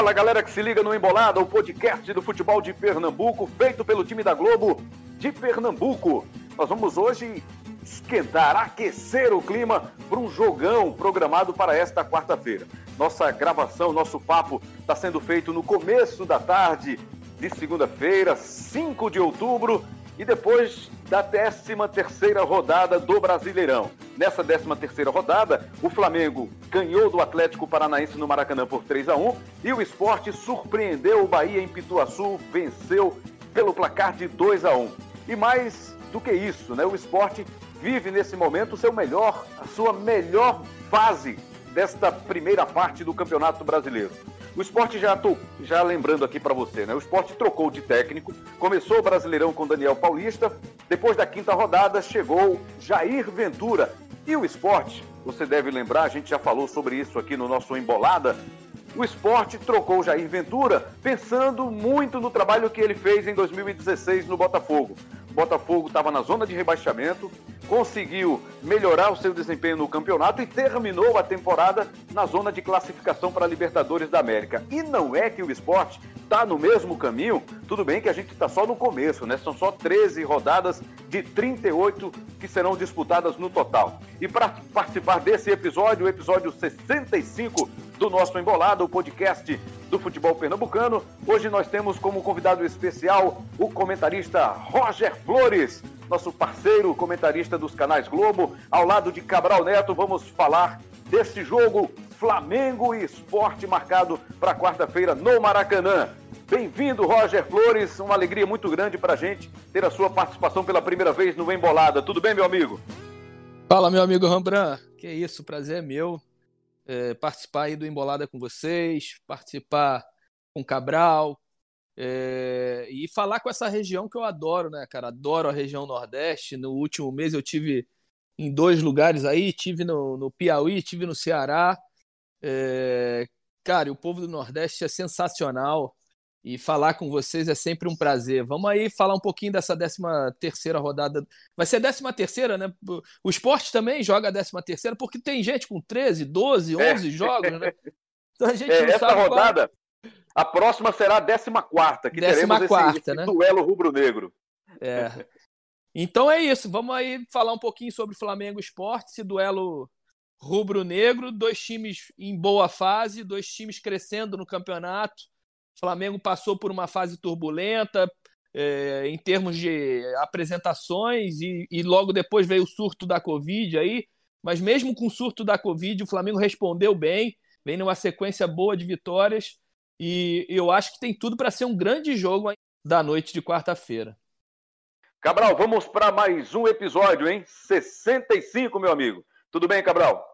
Fala galera que se liga no Embolada, o podcast do futebol de Pernambuco, feito pelo time da Globo de Pernambuco. Nós vamos hoje esquentar, aquecer o clima para um jogão programado para esta quarta-feira. Nossa gravação, nosso papo está sendo feito no começo da tarde de segunda-feira, 5 de outubro, e depois da 13 terceira rodada do Brasileirão. Nessa 13 terceira rodada, o Flamengo ganhou do Atlético Paranaense no Maracanã por 3 a 1 e o esporte surpreendeu o Bahia em Pituaçu, venceu pelo placar de 2 a 1 E mais do que isso, né? O esporte vive nesse momento seu melhor, a sua melhor fase desta primeira parte do Campeonato Brasileiro. O esporte já, tô, já lembrando aqui para você, né? O esporte trocou de técnico, começou o Brasileirão com Daniel Paulista, depois da quinta rodada chegou Jair Ventura. E o esporte, você deve lembrar, a gente já falou sobre isso aqui no nosso Embolada. O esporte trocou Jair Ventura pensando muito no trabalho que ele fez em 2016 no Botafogo. O Botafogo estava na zona de rebaixamento, conseguiu melhorar o seu desempenho no campeonato e terminou a temporada na zona de classificação para a Libertadores da América. E não é que o esporte está no mesmo caminho, tudo bem que a gente está só no começo, né? São só 13 rodadas de 38 que serão disputadas no total. E para participar desse episódio, o episódio 65 do nosso Embolado, o podcast do futebol pernambucano. Hoje nós temos como convidado especial o comentarista Roger Flores, nosso parceiro comentarista dos canais Globo. Ao lado de Cabral Neto, vamos falar desse jogo Flamengo e Esporte marcado para quarta-feira no Maracanã. Bem-vindo, Roger Flores. Uma alegria muito grande para a gente ter a sua participação pela primeira vez no Embolada. Tudo bem, meu amigo? Fala, meu amigo Rembrandt. Que isso, prazer é meu é, participar aí do Embolada com vocês, participar com Cabral é, e falar com essa região que eu adoro, né, cara? Adoro a região Nordeste. No último mês eu tive em dois lugares aí, tive no, no Piauí, tive no Ceará. É, cara, o povo do Nordeste é sensacional e falar com vocês é sempre um prazer. Vamos aí falar um pouquinho dessa 13 terceira rodada. Vai ser a 13 terceira, né? O esporte também joga a 13 terceira, porque tem gente com 13, 12, 11 é. jogos, né? Então a gente é, essa rodada, qual... a próxima será a 14 quarta, que 14 teremos quarta, esse, né? duelo rubro-negro. É. Então é isso, vamos aí falar um pouquinho sobre Flamengo Esporte, esse duelo rubro-negro, dois times em boa fase, dois times crescendo no campeonato, Flamengo passou por uma fase turbulenta é, em termos de apresentações e, e, logo depois veio o surto da Covid aí. Mas mesmo com o surto da Covid, o Flamengo respondeu bem, vem numa sequência boa de vitórias e eu acho que tem tudo para ser um grande jogo da noite de quarta-feira. Cabral, vamos para mais um episódio, hein? 65, meu amigo. Tudo bem, Cabral?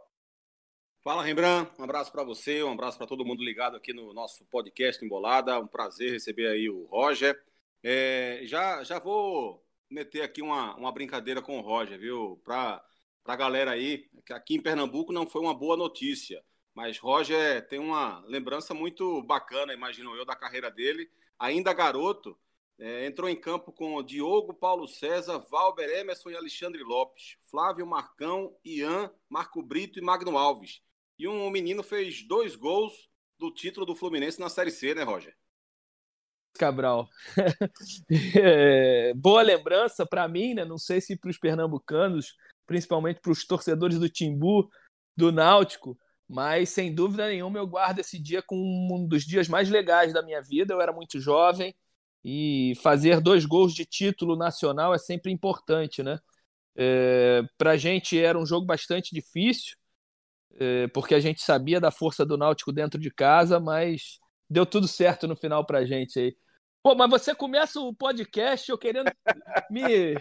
Fala, Rembrandt. Um abraço para você, um abraço para todo mundo ligado aqui no nosso podcast Embolada. Um prazer receber aí o Roger. É, já, já vou meter aqui uma, uma brincadeira com o Roger, viu? Para a galera aí, que aqui em Pernambuco não foi uma boa notícia, mas Roger tem uma lembrança muito bacana, imagino eu, da carreira dele. Ainda garoto, é, entrou em campo com Diogo, Paulo César, Valber Emerson e Alexandre Lopes, Flávio Marcão, Ian, Marco Brito e Magno Alves. E um menino fez dois gols do título do Fluminense na Série C, né, Roger? Cabral. é, boa lembrança para mim, né? Não sei se para os pernambucanos, principalmente para os torcedores do Timbu, do Náutico, mas sem dúvida nenhuma eu guardo esse dia como um dos dias mais legais da minha vida. Eu era muito jovem e fazer dois gols de título nacional é sempre importante, né? É, para a gente era um jogo bastante difícil porque a gente sabia da força do Náutico dentro de casa, mas deu tudo certo no final pra gente aí. Pô, mas você começa o podcast eu querendo me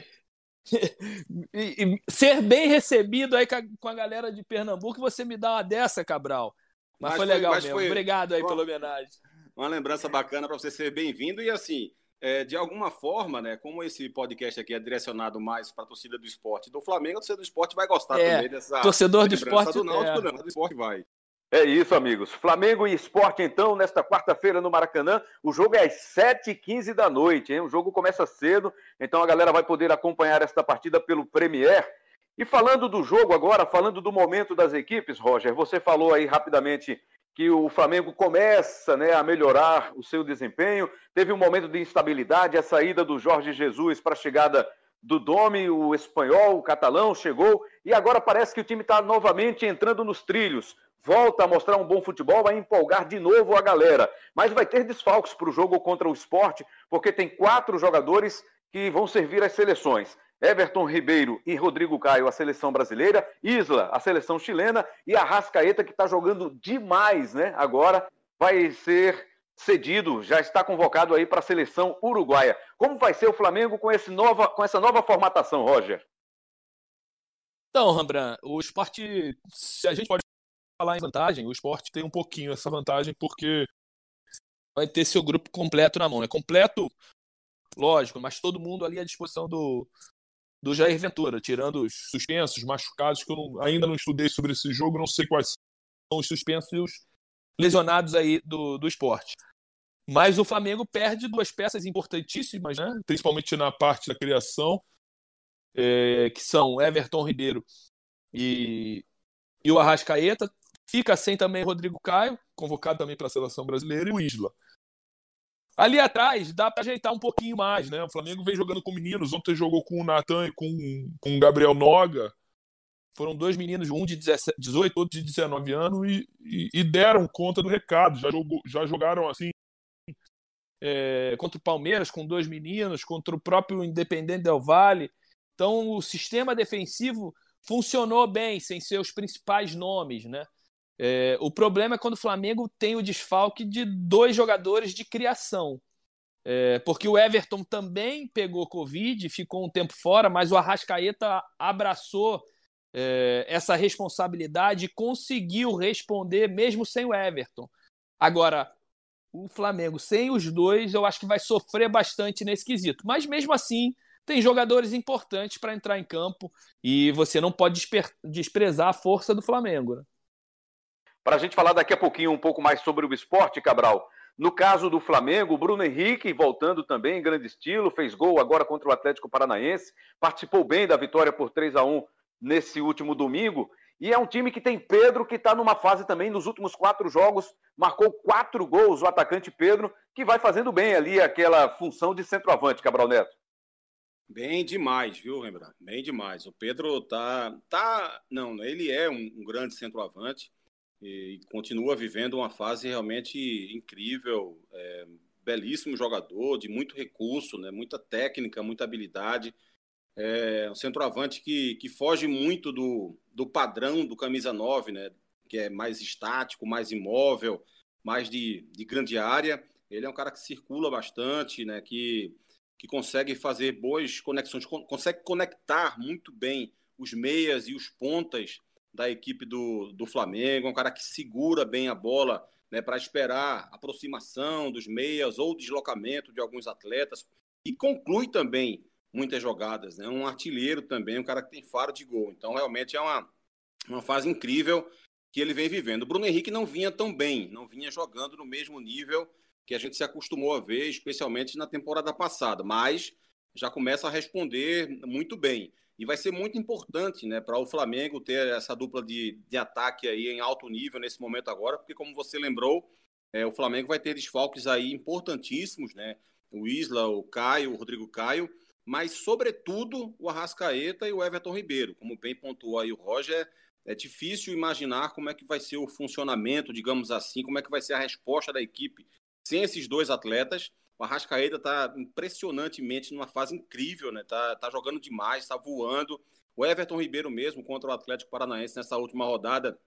ser bem recebido aí com a galera de Pernambuco, você me dá uma dessa, Cabral. Mas, mas foi legal mas mesmo. Foi... Obrigado aí pela homenagem. Uma lembrança bacana para você ser bem-vindo e assim, é, de alguma forma, né, como esse podcast aqui é direcionado mais para a torcida do esporte do Flamengo, a torcida do esporte vai gostar é, também dessa. Torcedor do esporte. Do Náutico, é. não, do esporte vai. É isso, amigos. Flamengo e Esporte, então, nesta quarta-feira no Maracanã. O jogo é às 7h15 da noite, hein? O jogo começa cedo, então a galera vai poder acompanhar esta partida pelo Premier. E falando do jogo agora, falando do momento das equipes, Roger, você falou aí rapidamente que o Flamengo começa né, a melhorar o seu desempenho. Teve um momento de instabilidade, a saída do Jorge Jesus para a chegada do Domi, o espanhol, o catalão, chegou e agora parece que o time está novamente entrando nos trilhos. Volta a mostrar um bom futebol, vai empolgar de novo a galera. Mas vai ter desfalques para o jogo contra o esporte, porque tem quatro jogadores que vão servir às seleções. Everton Ribeiro e Rodrigo Caio, a seleção brasileira, Isla, a seleção chilena, e a Rascaeta, que está jogando demais, né? Agora vai ser cedido, já está convocado aí para a seleção uruguaia. Como vai ser o Flamengo com, esse nova, com essa nova formatação, Roger? Então, Rambran, o esporte, se a gente pode falar em vantagem, o esporte tem um pouquinho essa vantagem porque vai ter seu grupo completo na mão. É completo, lógico, mas todo mundo ali à disposição do, do Jair Ventura, tirando os suspensos, machucados, que eu não, ainda não estudei sobre esse jogo, não sei quais são os suspensos e os lesionados aí do, do esporte. Mas o Flamengo perde duas peças importantíssimas, né? principalmente na parte da criação, é, que são Everton Ribeiro e, e o Arrascaeta. Fica sem também Rodrigo Caio, convocado também para a seleção brasileira, e o Isla. Ali atrás dá para ajeitar um pouquinho mais, né? O Flamengo vem jogando com meninos. Ontem jogou com o Natan e com, com o Gabriel Noga. Foram dois meninos, um de 17, 18, outro de 19 anos, e, e, e deram conta do recado. Já, jogou, já jogaram assim é, contra o Palmeiras com dois meninos, contra o próprio Independente Del Valle. Então o sistema defensivo funcionou bem, sem seus principais nomes, né? É, o problema é quando o Flamengo tem o desfalque de dois jogadores de criação. É, porque o Everton também pegou Covid, ficou um tempo fora, mas o Arrascaeta abraçou é, essa responsabilidade e conseguiu responder mesmo sem o Everton. Agora, o Flamengo sem os dois, eu acho que vai sofrer bastante nesse quesito. Mas mesmo assim, tem jogadores importantes para entrar em campo e você não pode desprezar a força do Flamengo. Né? Para a gente falar daqui a pouquinho um pouco mais sobre o esporte, Cabral. No caso do Flamengo, o Bruno Henrique, voltando também em grande estilo, fez gol agora contra o Atlético Paranaense, participou bem da vitória por 3 a 1 nesse último domingo. E é um time que tem Pedro, que está numa fase também, nos últimos quatro jogos, marcou quatro gols, o atacante Pedro, que vai fazendo bem ali aquela função de centroavante, Cabral Neto. Bem demais, viu, Rembrandt? Bem demais. O Pedro tá. tá não, ele é um, um grande centroavante e continua vivendo uma fase realmente incrível, é, belíssimo jogador, de muito recurso, né, muita técnica, muita habilidade. É um centroavante que, que foge muito do, do padrão do camisa 9, né, que é mais estático, mais imóvel, mais de, de grande área. Ele é um cara que circula bastante, né, que, que consegue fazer boas conexões, consegue conectar muito bem os meias e os pontas da equipe do, do Flamengo, um cara que segura bem a bola né, para esperar aproximação dos meias ou deslocamento de alguns atletas e conclui também muitas jogadas. Né? Um artilheiro também, um cara que tem faro de gol. Então, realmente é uma, uma fase incrível que ele vem vivendo. O Bruno Henrique não vinha tão bem, não vinha jogando no mesmo nível que a gente se acostumou a ver, especialmente na temporada passada, mas já começa a responder muito bem. E vai ser muito importante né, para o Flamengo ter essa dupla de, de ataque aí em alto nível nesse momento agora, porque como você lembrou, é, o Flamengo vai ter desfalques aí importantíssimos, né? O Isla, o Caio, o Rodrigo Caio, mas sobretudo o Arrascaeta e o Everton Ribeiro. Como bem pontuou aí o Roger, é difícil imaginar como é que vai ser o funcionamento, digamos assim, como é que vai ser a resposta da equipe sem esses dois atletas. O Arrascaeta está impressionantemente numa fase incrível, né? Tá, tá jogando demais, está voando. O Everton Ribeiro mesmo contra o Atlético Paranaense nessa última rodada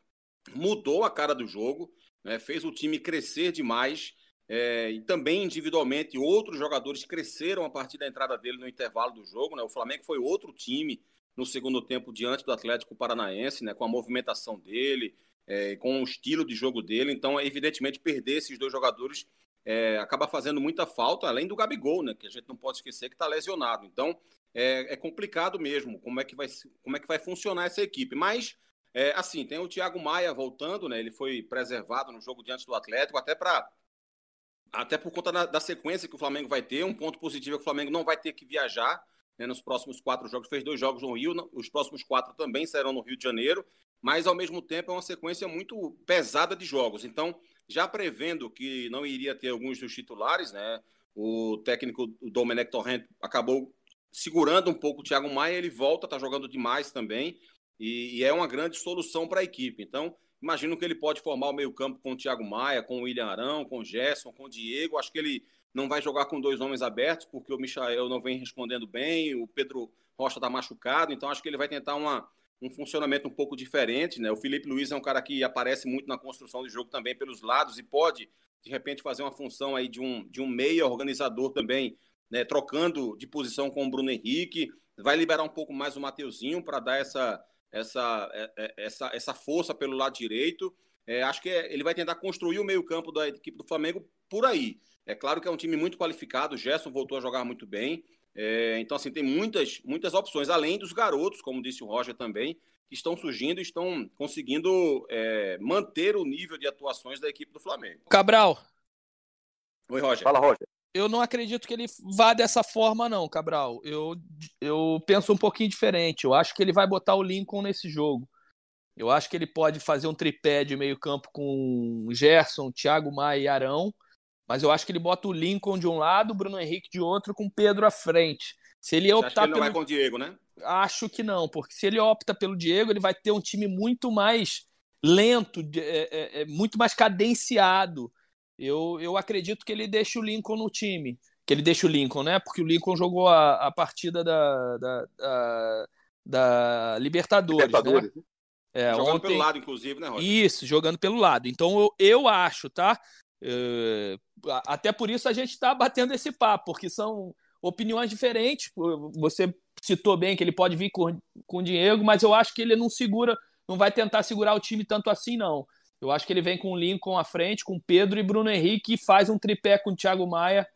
mudou a cara do jogo, né? fez o time crescer demais. É, e também individualmente outros jogadores cresceram a partir da entrada dele no intervalo do jogo. Né? O Flamengo foi outro time no segundo tempo diante do Atlético Paranaense, né? com a movimentação dele, é, com o estilo de jogo dele. Então, evidentemente, perder esses dois jogadores é, acaba fazendo muita falta, além do Gabigol, né? Que a gente não pode esquecer que está lesionado. Então é, é, complicado mesmo como é que vai, como é que vai funcionar essa equipe. Mas é, assim, tem o Thiago Maia voltando, né? Ele foi preservado no jogo diante do Atlético, até para até por conta da, da, sequência que o Flamengo vai ter. Um ponto positivo é que o Flamengo não vai ter que viajar né, nos próximos quatro jogos. Fez dois jogos no Rio, os próximos quatro também serão no Rio de Janeiro, mas ao mesmo tempo é uma sequência muito pesada de jogos. Então, já prevendo que não iria ter alguns dos titulares, né? O técnico Domenech Torrent acabou segurando um pouco o Thiago Maia, ele volta, está jogando demais também, e, e é uma grande solução para a equipe. Então, imagino que ele pode formar o meio-campo com o Thiago Maia, com o William Arão, com o Gerson, com o Diego. Acho que ele não vai jogar com dois homens abertos, porque o Michael não vem respondendo bem, o Pedro Rocha está machucado, então acho que ele vai tentar uma, um funcionamento um pouco diferente. Né? O Felipe Luiz é um cara que aparece muito na construção do jogo também pelos lados e pode de repente fazer uma função aí de um, de um meia organizador também, né, trocando de posição com o Bruno Henrique, vai liberar um pouco mais o Mateuzinho para dar essa, essa, é, é, essa, essa força pelo lado direito. É, acho que é, ele vai tentar construir o meio-campo da equipe do Flamengo por aí. É claro que é um time muito qualificado, o Gerson voltou a jogar muito bem. É, então, assim, tem muitas, muitas opções, além dos garotos, como disse o Roger também, que estão surgindo e estão conseguindo é, manter o nível de atuações da equipe do Flamengo. Cabral. Oi, Roger. Fala, Roger. Eu não acredito que ele vá dessa forma, não, Cabral. Eu, eu penso um pouquinho diferente. Eu acho que ele vai botar o Lincoln nesse jogo. Eu acho que ele pode fazer um tripé de meio-campo com Gerson, Thiago Maia e Arão. Mas eu acho que ele bota o Lincoln de um lado, o Bruno Henrique de outro, com Pedro à frente. Se ele optar Você acha que ele não pelo... vai com o Diego, né? Acho que não, porque se ele opta pelo Diego, ele vai ter um time muito mais lento, é, é, é, muito mais cadenciado. Eu, eu acredito que ele deixa o Lincoln no time. Que ele deixa o Lincoln, né? Porque o Lincoln jogou a, a partida da, da, da, da Libertadores. Libertadores. Né? É, jogando ontem... pelo lado, inclusive, né, Roger? Isso, jogando pelo lado. Então eu, eu acho, tá? É, até por isso a gente está batendo esse papo, porque são opiniões diferentes. Você citou bem que ele pode vir com, com o Diego, mas eu acho que ele não segura, não vai tentar segurar o time tanto assim, não. Eu acho que ele vem com o Lincoln à frente, com Pedro e Bruno Henrique, e faz um tripé com Thiago Maia,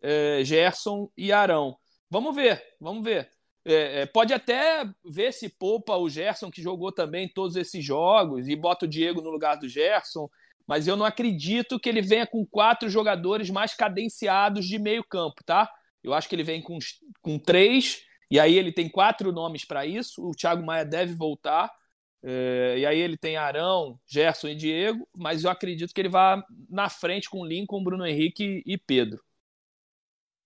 é, Gerson e Arão. Vamos ver, vamos ver. É, é, pode até ver se poupa o Gerson, que jogou também todos esses jogos, e bota o Diego no lugar do Gerson, mas eu não acredito que ele venha com quatro jogadores mais cadenciados de meio campo, tá? Eu acho que ele vem com, com três, e aí ele tem quatro nomes para isso. O Thiago Maia deve voltar. É, e aí ele tem Arão, Gerson e Diego, mas eu acredito que ele vá na frente com Lincoln, Bruno Henrique e Pedro.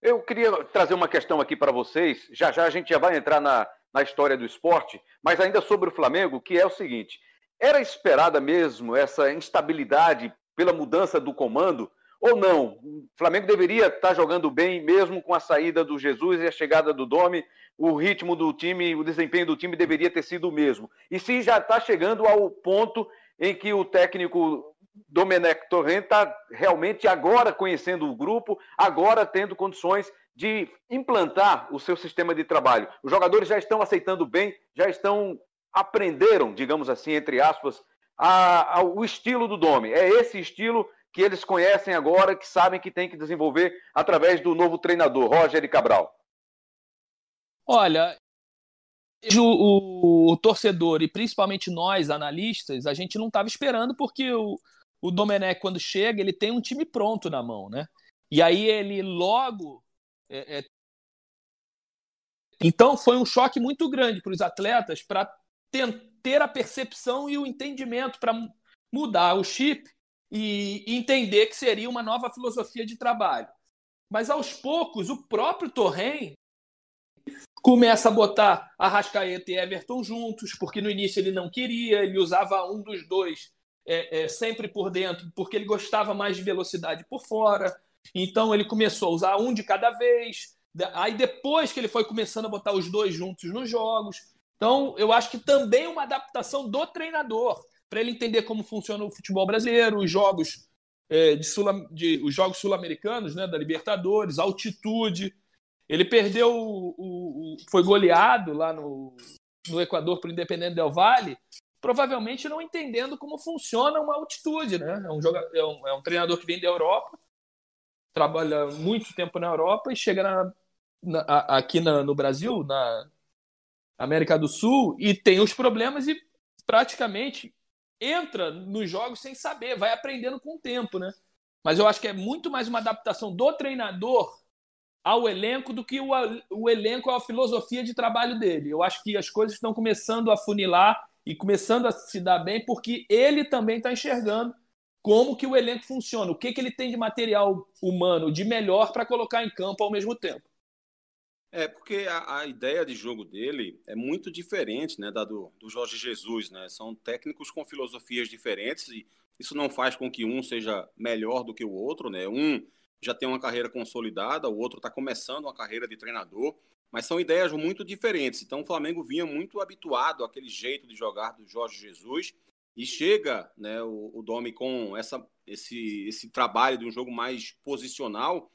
Eu queria trazer uma questão aqui para vocês. Já já a gente já vai entrar na, na história do esporte, mas ainda sobre o Flamengo, que é o seguinte: era esperada mesmo essa instabilidade pela mudança do comando? Ou não? O Flamengo deveria estar jogando bem, mesmo com a saída do Jesus e a chegada do Domi. O ritmo do time, o desempenho do time deveria ter sido o mesmo. E se já está chegando ao ponto em que o técnico Domenech Torrent está realmente agora conhecendo o grupo, agora tendo condições de implantar o seu sistema de trabalho. Os jogadores já estão aceitando bem, já estão aprenderam, digamos assim, entre aspas, a, a, o estilo do Domi. É esse estilo que eles conhecem agora, que sabem que tem que desenvolver através do novo treinador, Roger Cabral? Olha, o, o, torcedor e principalmente nós, analistas, a gente não estava esperando porque o, o Domenech, quando chega, ele tem um time pronto na mão, né? E aí ele logo. É, é... Então foi um choque muito grande para os atletas para ter a percepção e o entendimento para mudar o chip e entender que seria uma nova filosofia de trabalho. Mas aos poucos, o próprio Torren começa a botar Arrascaeta e Everton juntos, porque no início ele não queria, ele usava um dos dois é, é, sempre por dentro, porque ele gostava mais de velocidade por fora. Então ele começou a usar um de cada vez. Aí depois que ele foi começando a botar os dois juntos nos jogos. Então eu acho que também uma adaptação do treinador para ele entender como funciona o futebol brasileiro, os jogos é, de, Sul, de, os jogos sul-americanos, né, da Libertadores, altitude. Ele perdeu, o, o, foi goleado lá no, no Equador para o Independente Del Valle, provavelmente não entendendo como funciona uma altitude, né? É um, joga, é um, é um treinador que vem da Europa, trabalha muito tempo na Europa e chega na, na, aqui na, no Brasil, na América do Sul, e tem os problemas e praticamente entra nos jogos sem saber, vai aprendendo com o tempo, né? Mas eu acho que é muito mais uma adaptação do treinador ao elenco do que o, o elenco à filosofia de trabalho dele. Eu acho que as coisas estão começando a funilar e começando a se dar bem porque ele também está enxergando como que o elenco funciona, o que, que ele tem de material humano de melhor para colocar em campo ao mesmo tempo. É, porque a, a, ideia de jogo dele é muito diferente né, da do, do Jorge Jesus. Né? São técnicos com filosofias diferentes e isso não faz com que um seja melhor do que o outro. Né? Um já tem uma carreira consolidada, o outro está começando uma carreira de treinador, mas são ideias muito diferentes. Então o Flamengo vinha muito habituado àquele jeito de jogar do Jorge Jesus e chega né, o, o Domi com essa, esse, esse trabalho de um jogo mais posicional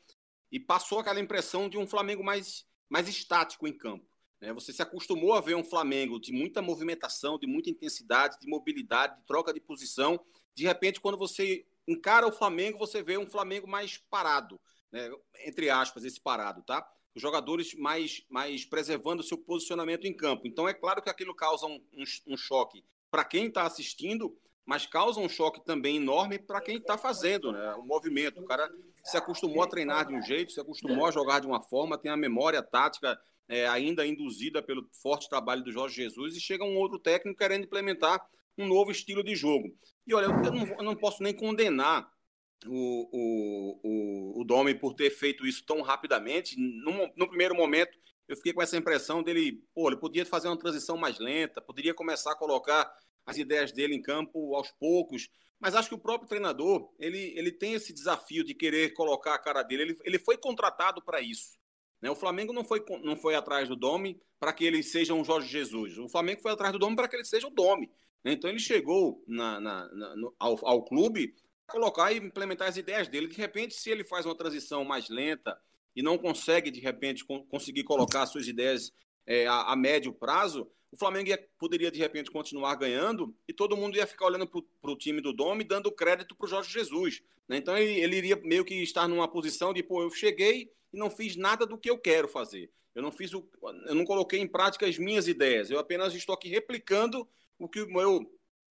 e passou aquela impressão de um Flamengo mais mais estático em campo. Né? Você se acostumou a ver um Flamengo de muita movimentação, de muita intensidade, de mobilidade, de troca de posição. De repente, quando você encara o Flamengo, você vê um Flamengo mais parado, né? entre aspas, esse parado, tá? Os jogadores mais, mais preservando o seu posicionamento em campo. Então, é claro que aquilo causa um, um, um choque para quem está assistindo, mas causa um choque também enorme para quem está fazendo né? o movimento. O cara se acostumou a treinar de um jeito, se acostumou a jogar de uma forma, tem a memória tática é, ainda induzida pelo forte trabalho do Jorge Jesus e chega um outro técnico querendo implementar um novo estilo de jogo. E olha, eu não, eu não posso nem condenar o, o, o, o Domi por ter feito isso tão rapidamente. No, no primeiro momento, eu fiquei com essa impressão dele, pô, ele podia fazer uma transição mais lenta, poderia começar a colocar as ideias dele em campo aos poucos. Mas acho que o próprio treinador, ele, ele tem esse desafio de querer colocar a cara dele. Ele, ele foi contratado para isso. Né? O Flamengo não foi, não foi atrás do Domi para que ele seja um Jorge Jesus. O Flamengo foi atrás do Domi para que ele seja o Domi. Né? Então ele chegou na, na, na, no, ao, ao clube colocar e implementar as ideias dele. De repente, se ele faz uma transição mais lenta e não consegue, de repente, conseguir colocar suas ideias é, a, a médio prazo, o Flamengo ia, poderia de repente continuar ganhando e todo mundo ia ficar olhando para o time do Dome dando crédito para o Jorge Jesus. Né? Então ele, ele, iria meio que estar numa posição de, pô, eu cheguei e não fiz nada do que eu quero fazer. Eu não fiz o, eu não coloquei em prática as minhas ideias. Eu apenas estou aqui replicando o que o meu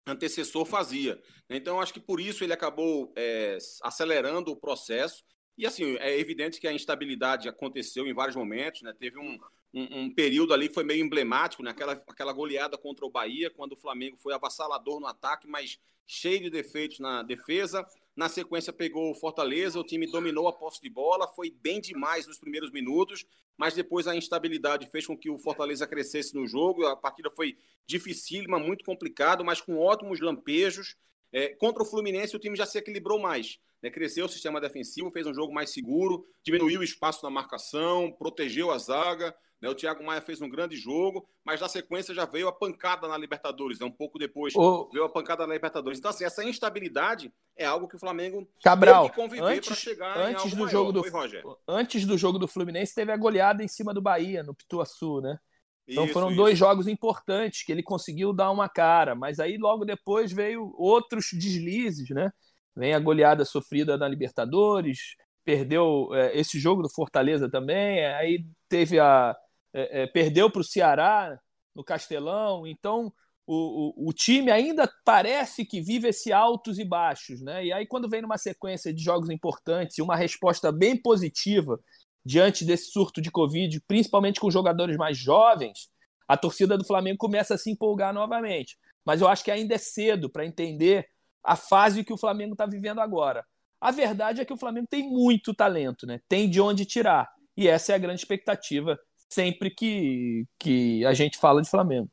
antecessor fazia. Então acho que por isso ele acabou é, acelerando o processo. E assim, é evidente que a instabilidade aconteceu em vários momentos, né? Teve um, um, um, período ali foi meio emblemático, né? aquela, aquela goleada contra o Bahia, quando o Flamengo foi avassalador no ataque, mas cheio de defeitos na defesa. Na sequência pegou o Fortaleza, o time dominou a posse de bola, foi bem demais nos primeiros minutos, mas depois a instabilidade fez com que o Fortaleza crescesse no jogo. A partida foi dificílima, muito complicado, mas com ótimos lampejos. É, contra o Fluminense, o time já se equilibrou mais. Né? Cresceu o sistema defensivo, fez um jogo mais seguro, diminuiu o espaço na marcação, protegeu a zaga. Né? O Thiago Maia fez um grande jogo, mas na sequência já veio a pancada na Libertadores. Né? Um pouco depois o... veio a pancada na Libertadores. Então, assim, essa instabilidade é algo que o Flamengo Cabral, que conviver para chegar antes do maior. jogo do Antes do jogo do Fluminense, teve a goleada em cima do Bahia, no Pituaçu, né? Então isso, foram isso. dois jogos importantes que ele conseguiu dar uma cara, mas aí logo depois veio outros deslizes, né? Vem a goleada sofrida na Libertadores, perdeu é, esse jogo do Fortaleza também, aí teve a, é, é, perdeu para o Ceará no Castelão, então o, o, o, time ainda parece que vive esse altos e baixos, né? E aí, quando vem numa sequência de jogos importantes e uma resposta bem positiva diante desse surto de Covid, principalmente com jogadores mais jovens, a torcida do Flamengo começa a se empolgar novamente. Mas eu acho que ainda é cedo para entender a fase que o Flamengo está vivendo agora. A verdade é que o Flamengo tem muito talento, né? Tem de onde tirar. E essa é a grande expectativa sempre que, que a gente fala de Flamengo.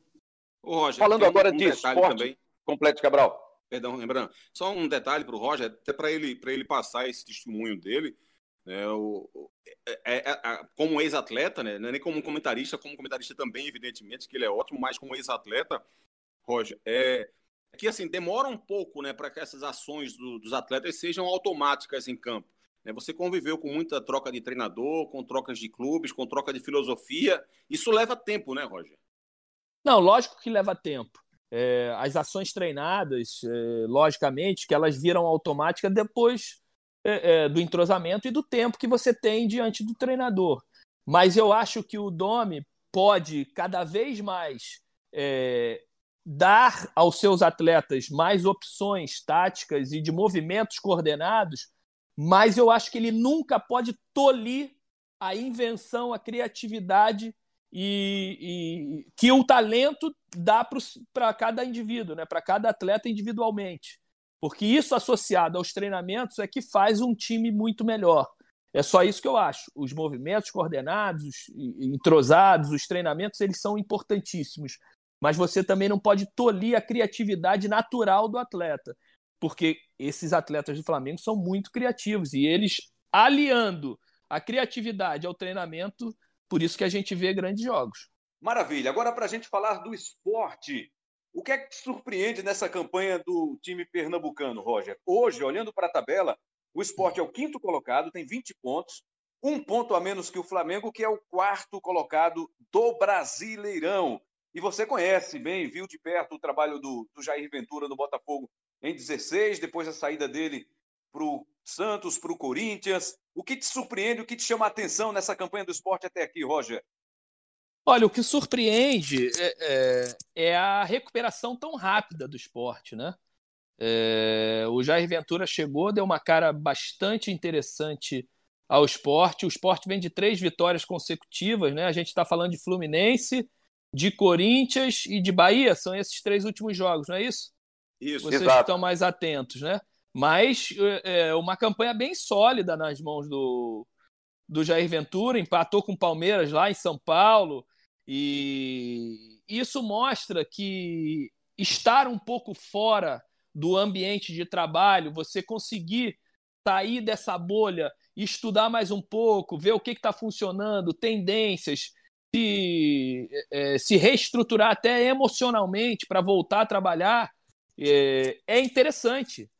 Ô, Roger, Falando agora um de esporte, também. complete Cabral. Perdão, lembrando. Só um detalhe para o Roger, até para ele, ele passar esse testemunho dele. Né, o, é, é, é, como ex-atleta, né, nem como comentarista, como comentarista também, evidentemente, que ele é ótimo, mas como ex-atleta, Roger, é, que assim demora um pouco né, para que essas ações do, dos atletas sejam automáticas em campo. Né? Você conviveu com muita troca de treinador, com trocas de clubes, com troca de filosofia. Isso leva tempo, né, Roger? Não, lógico que leva tempo. É, as ações treinadas, é, logicamente, que elas viram automáticas depois é, é, do entrosamento e do tempo que você tem diante do treinador. Mas eu acho que o Domi pode cada vez mais é, dar aos seus atletas mais opções táticas e de movimentos coordenados mas eu acho que ele nunca pode tolir a invenção, a criatividade e, e que o talento dá para cada indivíduo, né? para cada atleta individualmente. Porque isso associado aos treinamentos é que faz um time muito melhor. É só isso que eu acho. Os movimentos coordenados, os entrosados, os treinamentos, eles são importantíssimos. Mas você também não pode tolir a criatividade natural do atleta. Porque esses atletas do Flamengo são muito criativos e eles aliando a criatividade ao treinamento, por isso que a gente vê grandes jogos. Maravilha. Agora, para a gente falar do esporte, o que é que te surpreende nessa campanha do time pernambucano, Roger? Hoje, olhando para a tabela, o esporte é o quinto colocado, tem 20 pontos, um ponto a menos que o Flamengo, que é o quarto colocado do Brasileirão. E você conhece bem, viu de perto o trabalho do, do Jair Ventura no Botafogo em 16, depois a saída dele para o Santos, para o Corinthians. O que te surpreende, o que te chama a atenção nessa campanha do esporte até aqui, Roger? Olha, o que surpreende é, é, é a recuperação tão rápida do esporte, né? É, o Jair Ventura chegou, deu uma cara bastante interessante ao esporte. O esporte vem de três vitórias consecutivas, né? A gente está falando de Fluminense, de Corinthians e de Bahia. São esses três últimos jogos, não é isso? Isso, Vocês exato. estão mais atentos, né? Mas é, é uma campanha bem sólida nas mãos do, do Jair Ventura, empatou com o Palmeiras lá em São Paulo, e isso mostra que estar um pouco fora do ambiente de trabalho, você conseguir sair dessa bolha estudar mais um pouco, ver o que está funcionando, tendências, se, é, se reestruturar até emocionalmente para voltar a trabalhar, é, é interessante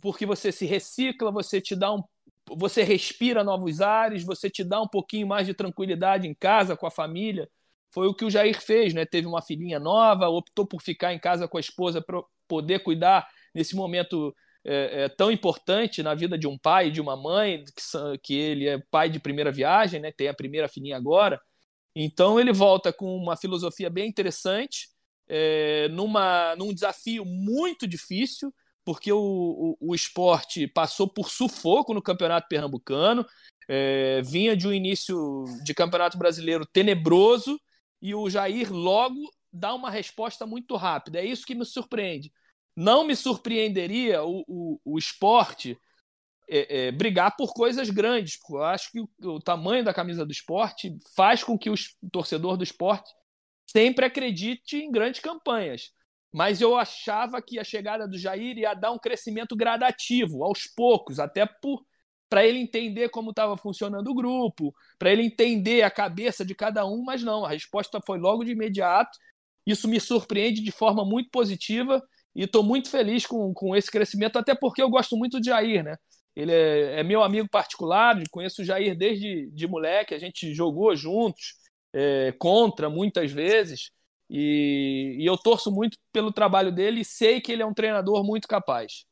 porque você se recicla, você te dá um você respira novos ares, você te dá um pouquinho mais de tranquilidade em casa com a família. Foi o que o Jair fez, né? Teve uma filhinha nova, optou por ficar em casa com a esposa para poder cuidar nesse momento é, é, tão importante na vida de um pai e de uma mãe, que, que ele é pai de primeira viagem, né? Tem a primeira filhinha agora. Então ele volta com uma filosofia bem interessante, é, numa, num desafio muito difícil porque o, o, o esporte passou por sufoco no Campeonato Pernambucano, é, vinha de um início de Campeonato Brasileiro tenebroso e o Jair logo dá uma resposta muito rápida. É isso que me surpreende. Não me surpreenderia o, o, o esporte é, é, brigar por coisas grandes, porque eu acho que o, o, tamanho da camisa do esporte faz com que o torcedor do esporte sempre acredite em grandes campanhas mas eu achava que a chegada do Jair ia dar um crescimento gradativo, aos poucos, até para ele entender como estava funcionando o grupo, para ele entender a cabeça de cada um, mas não, a resposta foi logo de imediato. Isso me surpreende de forma muito positiva e estou muito feliz com, com esse crescimento, até porque eu gosto muito do Jair, né? Ele é, é meu amigo particular, conheço o Jair desde de moleque, a gente jogou juntos, é, contra muitas vezes. E, e eu torço muito pelo trabalho dele e sei que ele é um treinador muito capaz.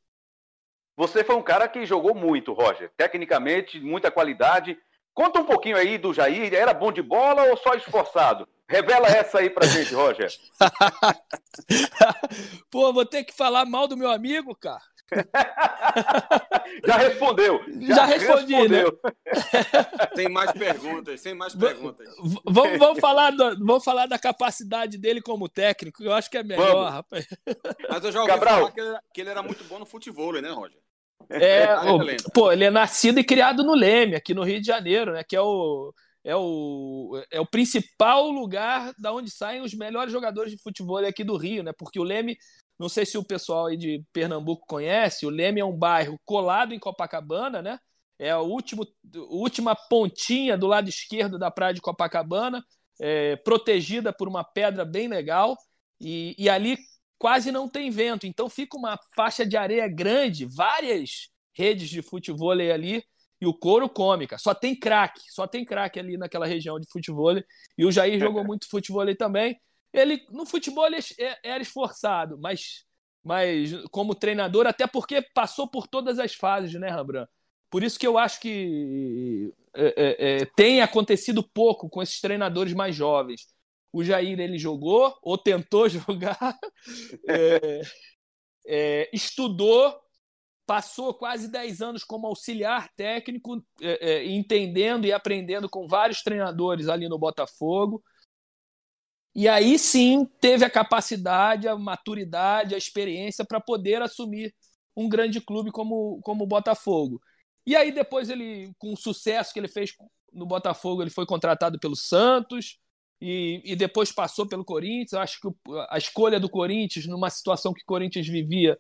Você foi um cara que jogou muito, Roger. Tecnicamente, muita qualidade. Conta um pouquinho aí do Jair. Era bom de bola ou só esforçado? Revela essa aí pra gente, Roger. Pô, vou ter que falar mal do meu amigo, cara. já respondeu. Já, já respondi, né? respondeu. né? Tem mais perguntas, sem mais perguntas. Vamos, vamos, falar do, vamos falar da capacidade dele como técnico, eu acho que é melhor, vamos. rapaz. Mas eu já ouvi Cabral. falar que ele, que ele era muito bom no futebol, né, Roger? É, pô, ele é nascido e criado no Leme, aqui no Rio de Janeiro, né? Que é o, é o, é o principal lugar da onde saem os melhores jogadores de futebol aqui do Rio, né? Porque o Leme não sei se o pessoal aí de Pernambuco conhece, o Leme é um bairro colado em Copacabana, né? É a última pontinha do lado esquerdo da praia de Copacabana, é, protegida por uma pedra bem legal, e, e ali quase não tem vento, então fica uma faixa de areia grande, várias redes de futebol ali, e o couro cômica. Só tem craque, só tem craque ali naquela região de futebol. E o Jair jogou muito futebol também. Ele no futebol ele é, era esforçado, mas, mas como treinador, até porque passou por todas as fases, né, Rambran? Por isso que eu acho que é, é, é, tem acontecido pouco com esses treinadores mais jovens. O Jair ele jogou ou tentou jogar, é, é, estudou, passou quase 10 anos como auxiliar técnico, é, é, entendendo e aprendendo com vários treinadores ali no Botafogo. E aí sim teve a capacidade, a maturidade, a experiência para poder assumir um grande clube como, como o Botafogo. E aí depois ele, com o sucesso que ele fez no Botafogo, ele foi contratado pelo Santos e, e depois passou pelo Corinthians. Eu acho que a escolha do Corinthians, numa situação que o Corinthians vivia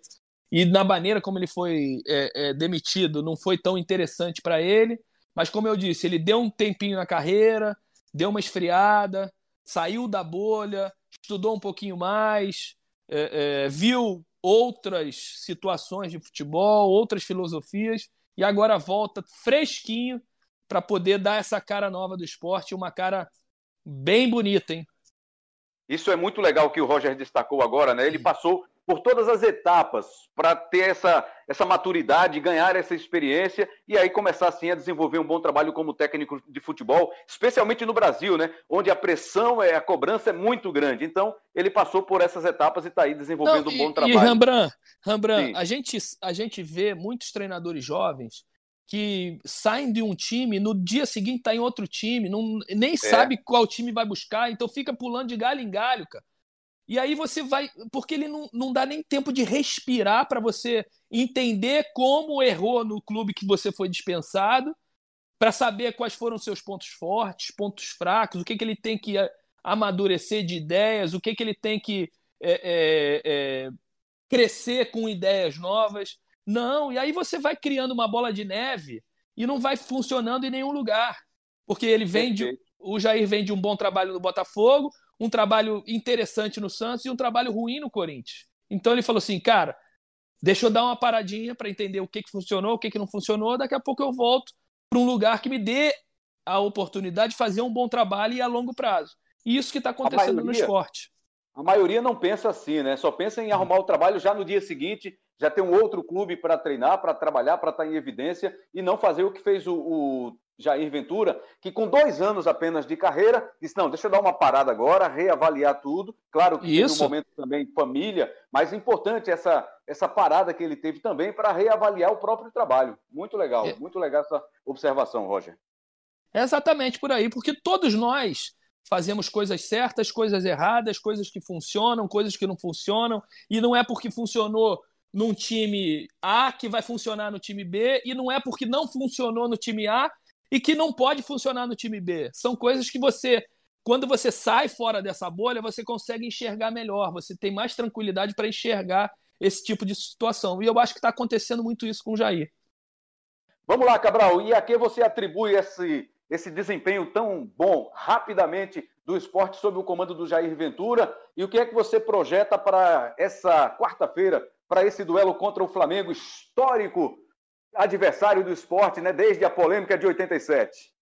e na maneira como ele foi é, é, demitido, não foi tão interessante para ele. Mas como eu disse, ele deu um tempinho na carreira, deu uma esfriada, saiu da bolha, estudou um pouquinho mais, é, é, viu outras situações de futebol, outras filosofias, e agora volta fresquinho para poder dar essa cara nova do esporte, uma cara bem bonita, hein? Isso é muito legal que o Roger destacou agora, né? Ele passou por todas as etapas para ter essa, essa maturidade, ganhar essa experiência e aí começar assim a desenvolver um bom trabalho como técnico de futebol, especialmente no Brasil, né? Onde a pressão, é, a cobrança é muito grande. Então, ele passou por essas etapas e está aí desenvolvendo Não, e, um bom trabalho. E Rembrandt, Rembrandt a, gente, a gente vê muitos treinadores jovens que saem de um time, no dia seguinte está em outro time, não, nem é. sabe qual time vai buscar, então fica pulando de galho em galho, cara. E aí você vai. Porque ele não, não dá nem tempo de respirar para você entender como errou no clube que você foi dispensado, para saber quais foram seus pontos fortes, pontos fracos, o que, que ele tem que amadurecer de ideias, o que, que ele tem que é, é, é, crescer com ideias novas. Não, e aí você vai criando uma bola de neve e não vai funcionando em nenhum lugar. Porque ele vem de, o Jair vem de um bom trabalho no Botafogo, um trabalho interessante no Santos e um trabalho ruim no Corinthians. Então ele falou assim, cara, deixa eu dar uma paradinha para entender o que, que funcionou, o que, que não funcionou, daqui a pouco eu volto para um lugar que me dê a oportunidade de fazer um bom trabalho e a longo prazo. E isso que está acontecendo maioria, no esporte. A maioria não pensa assim, né? Só pensa em arrumar o trabalho já no dia seguinte, já ter um outro clube para treinar, para trabalhar, para estar tá em evidência e não fazer o que fez o, o Jair Ventura, que com dois anos apenas de carreira, disse: não, deixa eu dar uma parada agora, reavaliar tudo. Claro que Isso. teve um momento também família, mas importante essa, essa parada que ele teve também para reavaliar o próprio trabalho. Muito legal, é. muito legal essa observação, Roger. É exatamente por aí, porque todos nós fazemos coisas certas, coisas erradas, coisas que funcionam, coisas que não funcionam, e não é porque funcionou num time A que vai funcionar no time B, e não é porque não funcionou no time A e que não pode funcionar no time B. São coisas que você, quando você sai fora dessa bolha, você consegue enxergar melhor, você tem mais tranquilidade para enxergar esse tipo de situação. E eu acho que está acontecendo muito isso com o Jair. Vamos lá, Cabral. E a que você atribui esse, esse desempenho tão bom, rapidamente, do esporte sob o comando do Jair Ventura? E o que é que você projeta para essa quarta-feira, para esse duelo contra o Flamengo histórico adversário do esporte, né, desde a polêmica de 87?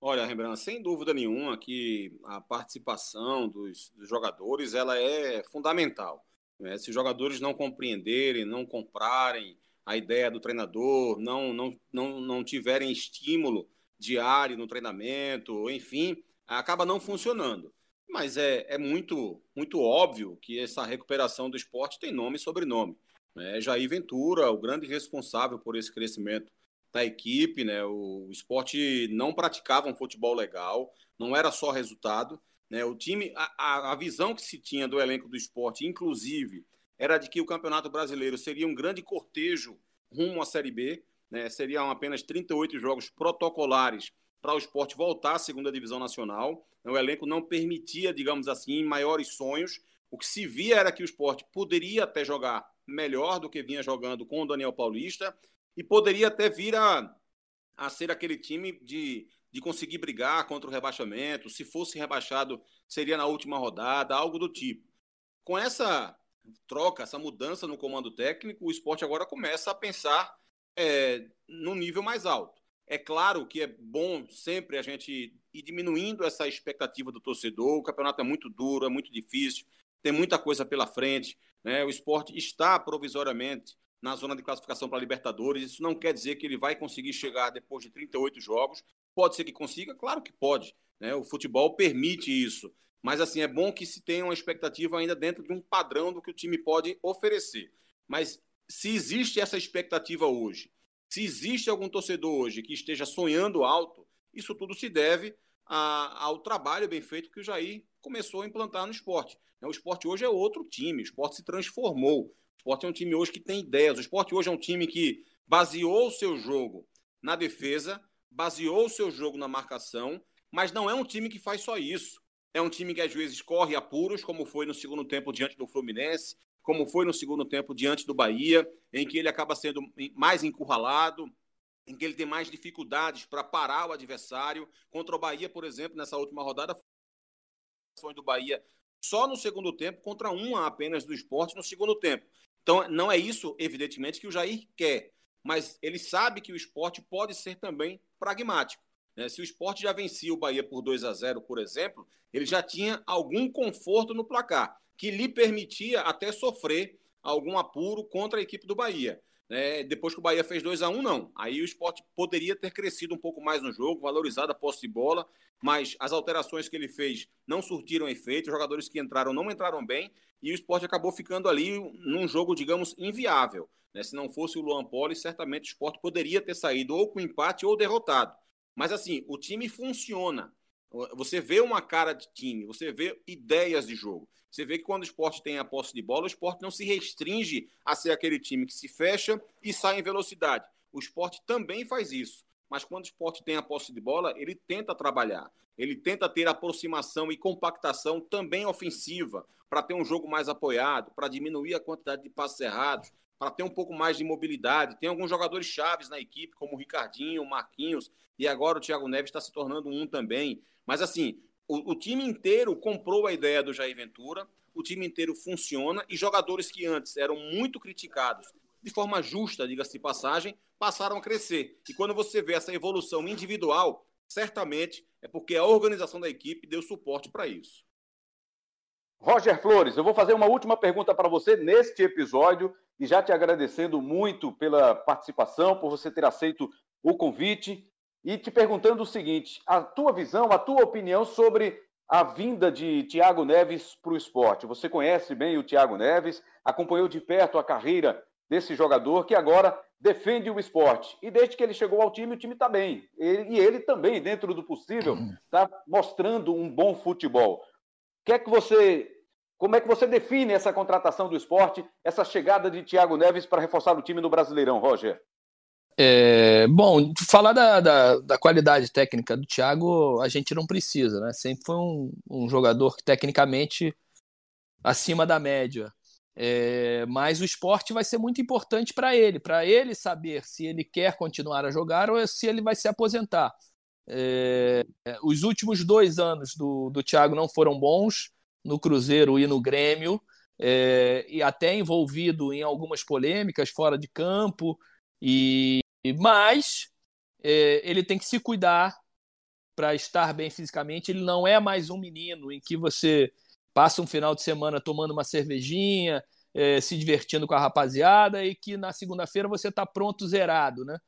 Olha, Rembrandt, sem dúvida nenhuma que a participação dos, dos jogadores ela é fundamental. Né? Se os jogadores não compreenderem, não comprarem a ideia do treinador, não, não, não, não tiverem estímulo diário no treinamento, enfim, acaba não funcionando. Mas é, é muito, muito óbvio que essa recuperação do esporte tem nome e sobrenome. Né? Jair Ventura, o grande responsável por esse crescimento da equipe, né? O esporte não praticava um futebol legal, não era só resultado, né? O time, a, a visão que se tinha do elenco do esporte, inclusive, era de que o Campeonato Brasileiro seria um grande cortejo rumo à Série B, né? Seriam apenas 38 jogos protocolares para o esporte voltar à segunda divisão nacional. O elenco não permitia, digamos assim, maiores sonhos. O que se via era que o esporte poderia até jogar melhor do que vinha jogando com o Daniel Paulista e poderia até vir a, a ser aquele time de, de conseguir brigar contra o rebaixamento. Se fosse rebaixado, seria na última rodada, algo do tipo. Com essa troca, essa mudança no comando técnico, o esporte agora começa a pensar é, no nível mais alto. É claro que é bom sempre a gente ir diminuindo essa expectativa do torcedor. O campeonato é muito duro, é muito difícil, tem muita coisa pela frente. Né? O esporte está provisoriamente na zona de classificação para Libertadores. Isso não quer dizer que ele vai conseguir chegar depois de 38 jogos. Pode ser que consiga, claro que pode. Né? O futebol permite isso. Mas assim, é bom que se tenha uma expectativa ainda dentro de um padrão do que o time pode oferecer. Mas se existe essa expectativa hoje, se existe algum torcedor hoje que esteja sonhando alto, isso tudo se deve a, ao trabalho bem feito que o Jair começou a implantar no esporte. O esporte hoje é outro time, o esporte se transformou. O esporte é um time hoje que tem ideias. O esporte hoje é um time que baseou o seu jogo na defesa, baseou o seu jogo na marcação, mas não é um time que faz só isso. É um time que às vezes corre apuros, como foi no segundo tempo diante do Fluminense, como foi no segundo tempo diante do Bahia, em que ele acaba sendo mais encurralado, em que ele tem mais dificuldades para parar o adversário. Contra o Bahia, por exemplo, nessa última rodada, do Bahia só no segundo tempo, contra uma apenas do esporte no segundo tempo. Então, não é isso, evidentemente, que o Jair quer, mas ele sabe que o esporte pode ser também pragmático. Né? Se o esporte já vencia o Bahia por 2 a 0, por exemplo, ele já tinha algum conforto no placar, que lhe permitia até sofrer algum apuro contra a equipe do Bahia. É, depois que o Bahia fez 2 a 1 não. Aí o esporte poderia ter crescido um pouco mais no jogo, valorizado a posse de bola, mas as alterações que ele fez não surtiram efeito, os jogadores que entraram não entraram bem, e o esporte acabou ficando ali num jogo, digamos, inviável. Né? Se não fosse o Luan Poli, certamente o esporte poderia ter saído ou com empate ou derrotado. Mas assim, o time funciona. Você vê uma cara de time, você vê ideias de jogo. Você vê que quando o esporte tem a posse de bola, o esporte não se restringe a ser aquele time que se fecha e sai em velocidade. O esporte também faz isso. Mas quando o esporte tem a posse de bola, ele tenta trabalhar. Ele tenta ter aproximação e compactação também ofensiva, para ter um jogo mais apoiado, para diminuir a quantidade de passes errados, para ter um pouco mais de mobilidade. Tem alguns jogadores chaves na equipe, como o Ricardinho, o Marquinhos, e agora o Thiago Neves está se tornando um também. Mas assim, o, o, time inteiro comprou a ideia do Jair Ventura, o time inteiro funciona e jogadores que antes eram muito criticados, de forma justa, diga-se de passagem, passaram a crescer. E quando você vê essa evolução individual, certamente é porque a organização da equipe deu suporte para isso. Roger Flores, eu vou fazer uma última pergunta para você neste episódio e já te agradecendo muito pela participação, por você ter aceito o convite e te perguntando o seguinte: a tua visão, a tua opinião sobre a vinda de Thiago Neves para o esporte. Você conhece bem o Thiago Neves, acompanhou de perto a carreira desse jogador que agora defende o esporte. E desde que ele chegou ao time, o time está bem. Ele, e ele também, dentro do possível, está mostrando um bom futebol. Que é que você, como é que você define essa contratação do esporte, essa chegada de Thiago Neves para reforçar o time no Brasileirão, Roger? É, bom, falar da, da, da, qualidade técnica do Thiago, a gente não precisa, né? Sempre foi um, um jogador que tecnicamente acima da média. É, mas o esporte vai ser muito importante para ele, para ele saber se ele quer continuar a jogar ou se ele vai se aposentar. É, os últimos dois anos do, do Thiago não foram bons no Cruzeiro e no Grêmio, é, e até envolvido em algumas polêmicas fora de campo. E, mas é, ele tem que se cuidar para estar bem fisicamente. Ele não é mais um menino em que você passa um final de semana tomando uma cervejinha, é, se divertindo com a rapaziada e que na segunda-feira você está pronto zerado, né?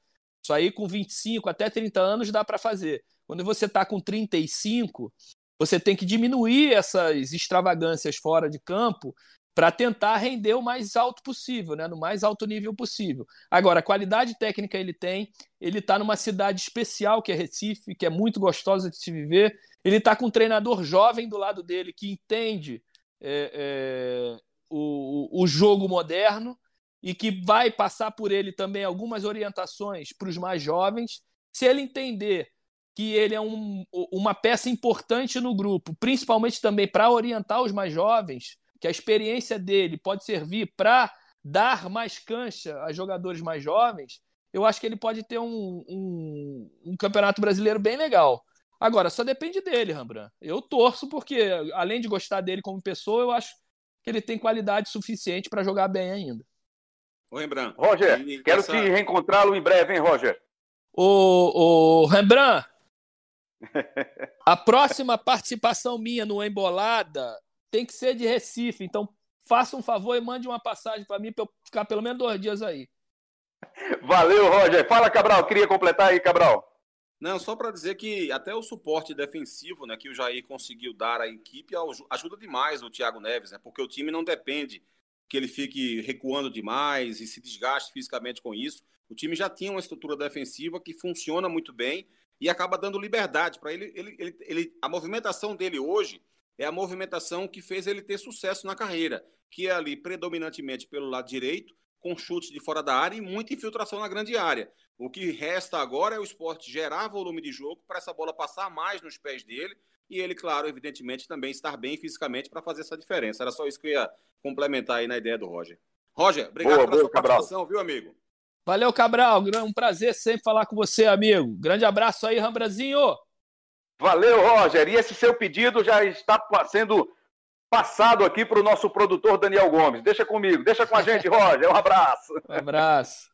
Isso aí com 25 até 30 anos dá para fazer. Quando você está com 35, você tem que diminuir essas extravagâncias fora de campo para tentar render o mais alto possível, né? no mais alto nível possível. Agora, a qualidade técnica ele tem, ele está numa cidade especial que é Recife, que é muito gostosa de se viver. Ele está com um treinador jovem do lado dele que entende é, é, o, o jogo moderno e que vai passar por ele também algumas orientações para os mais jovens. Se ele entender que ele é um, uma peça importante no grupo, principalmente também para orientar os mais jovens, que a experiência dele pode servir para dar mais cancha a jogadores mais jovens, eu acho que ele pode ter um, um, um campeonato brasileiro bem legal. Agora, só depende dele, Rembrandt. Eu torço porque, além de gostar dele como pessoa, eu acho que ele tem qualidade suficiente para jogar bem ainda. Ô, Rembrandt. Roger, quero essa... te reencontrá-lo em breve, hein, Roger? Ô, ô Rembrandt, a próxima participação minha no Embolada tem que ser de Recife. Então, faça um favor e mande uma passagem para mim para eu ficar pelo menos dois dias aí. Valeu, Roger. Fala, Cabral. Queria completar aí, Cabral. Não, só para dizer que até o suporte defensivo né, que o Jair conseguiu dar à equipe ajuda demais o Thiago Neves, né, porque o time não depende que ele fique recuando demais e se desgaste fisicamente com isso. O time já tinha uma estrutura defensiva que funciona muito bem e acaba dando liberdade para ele, ele, ele, ele. A movimentação dele hoje é a movimentação que fez ele ter sucesso na carreira, que é ali predominantemente pelo lado direito, com chutes de fora da área e muita infiltração na grande área. O que resta agora é o esporte gerar volume de jogo para essa bola passar mais nos pés dele e ele, claro, evidentemente, também estar bem fisicamente para fazer essa diferença. Era só isso que eu ia complementar aí na ideia do Roger. Roger, obrigado boa, pela boa, sua Cabral. participação, viu, amigo? Valeu, Cabral. Um prazer sempre falar com você, amigo. Grande abraço aí, Rambrazinho. Valeu, Roger. E esse seu pedido já está sendo passado aqui para o nosso produtor Daniel Gomes. Deixa comigo, deixa com a gente, Roger. Um abraço. Um abraço.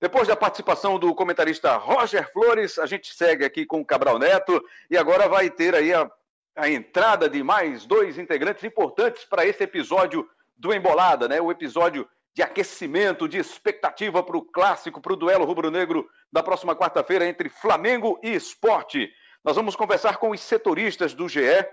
Depois da participação do comentarista Roger Flores, a gente segue aqui com o Cabral Neto e agora vai ter aí a, a entrada de mais dois integrantes importantes para esse episódio do Embolada, né? O episódio de aquecimento, de expectativa para o clássico, para o duelo rubro-negro da próxima quarta-feira entre Flamengo e Esporte. Nós vamos conversar com os setoristas do GE,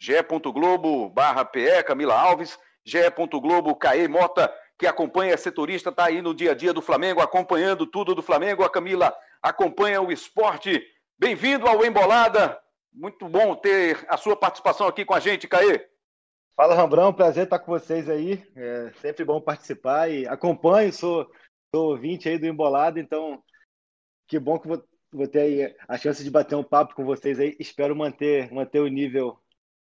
ge.globo barra Camila Alves, ge.globo Caê Mota, que acompanha, é setorista, está aí no dia a dia do Flamengo, acompanhando tudo do Flamengo. A Camila acompanha o esporte. Bem-vindo ao Embolada. Muito bom ter a sua participação aqui com a gente, Caê. Fala, Rambrão. Prazer estar com vocês aí. É sempre bom participar e acompanho, sou, sou ouvinte aí do Embolada, então que bom que vou vou ter aí a chance de bater um papo com vocês aí. Espero manter, manter o nível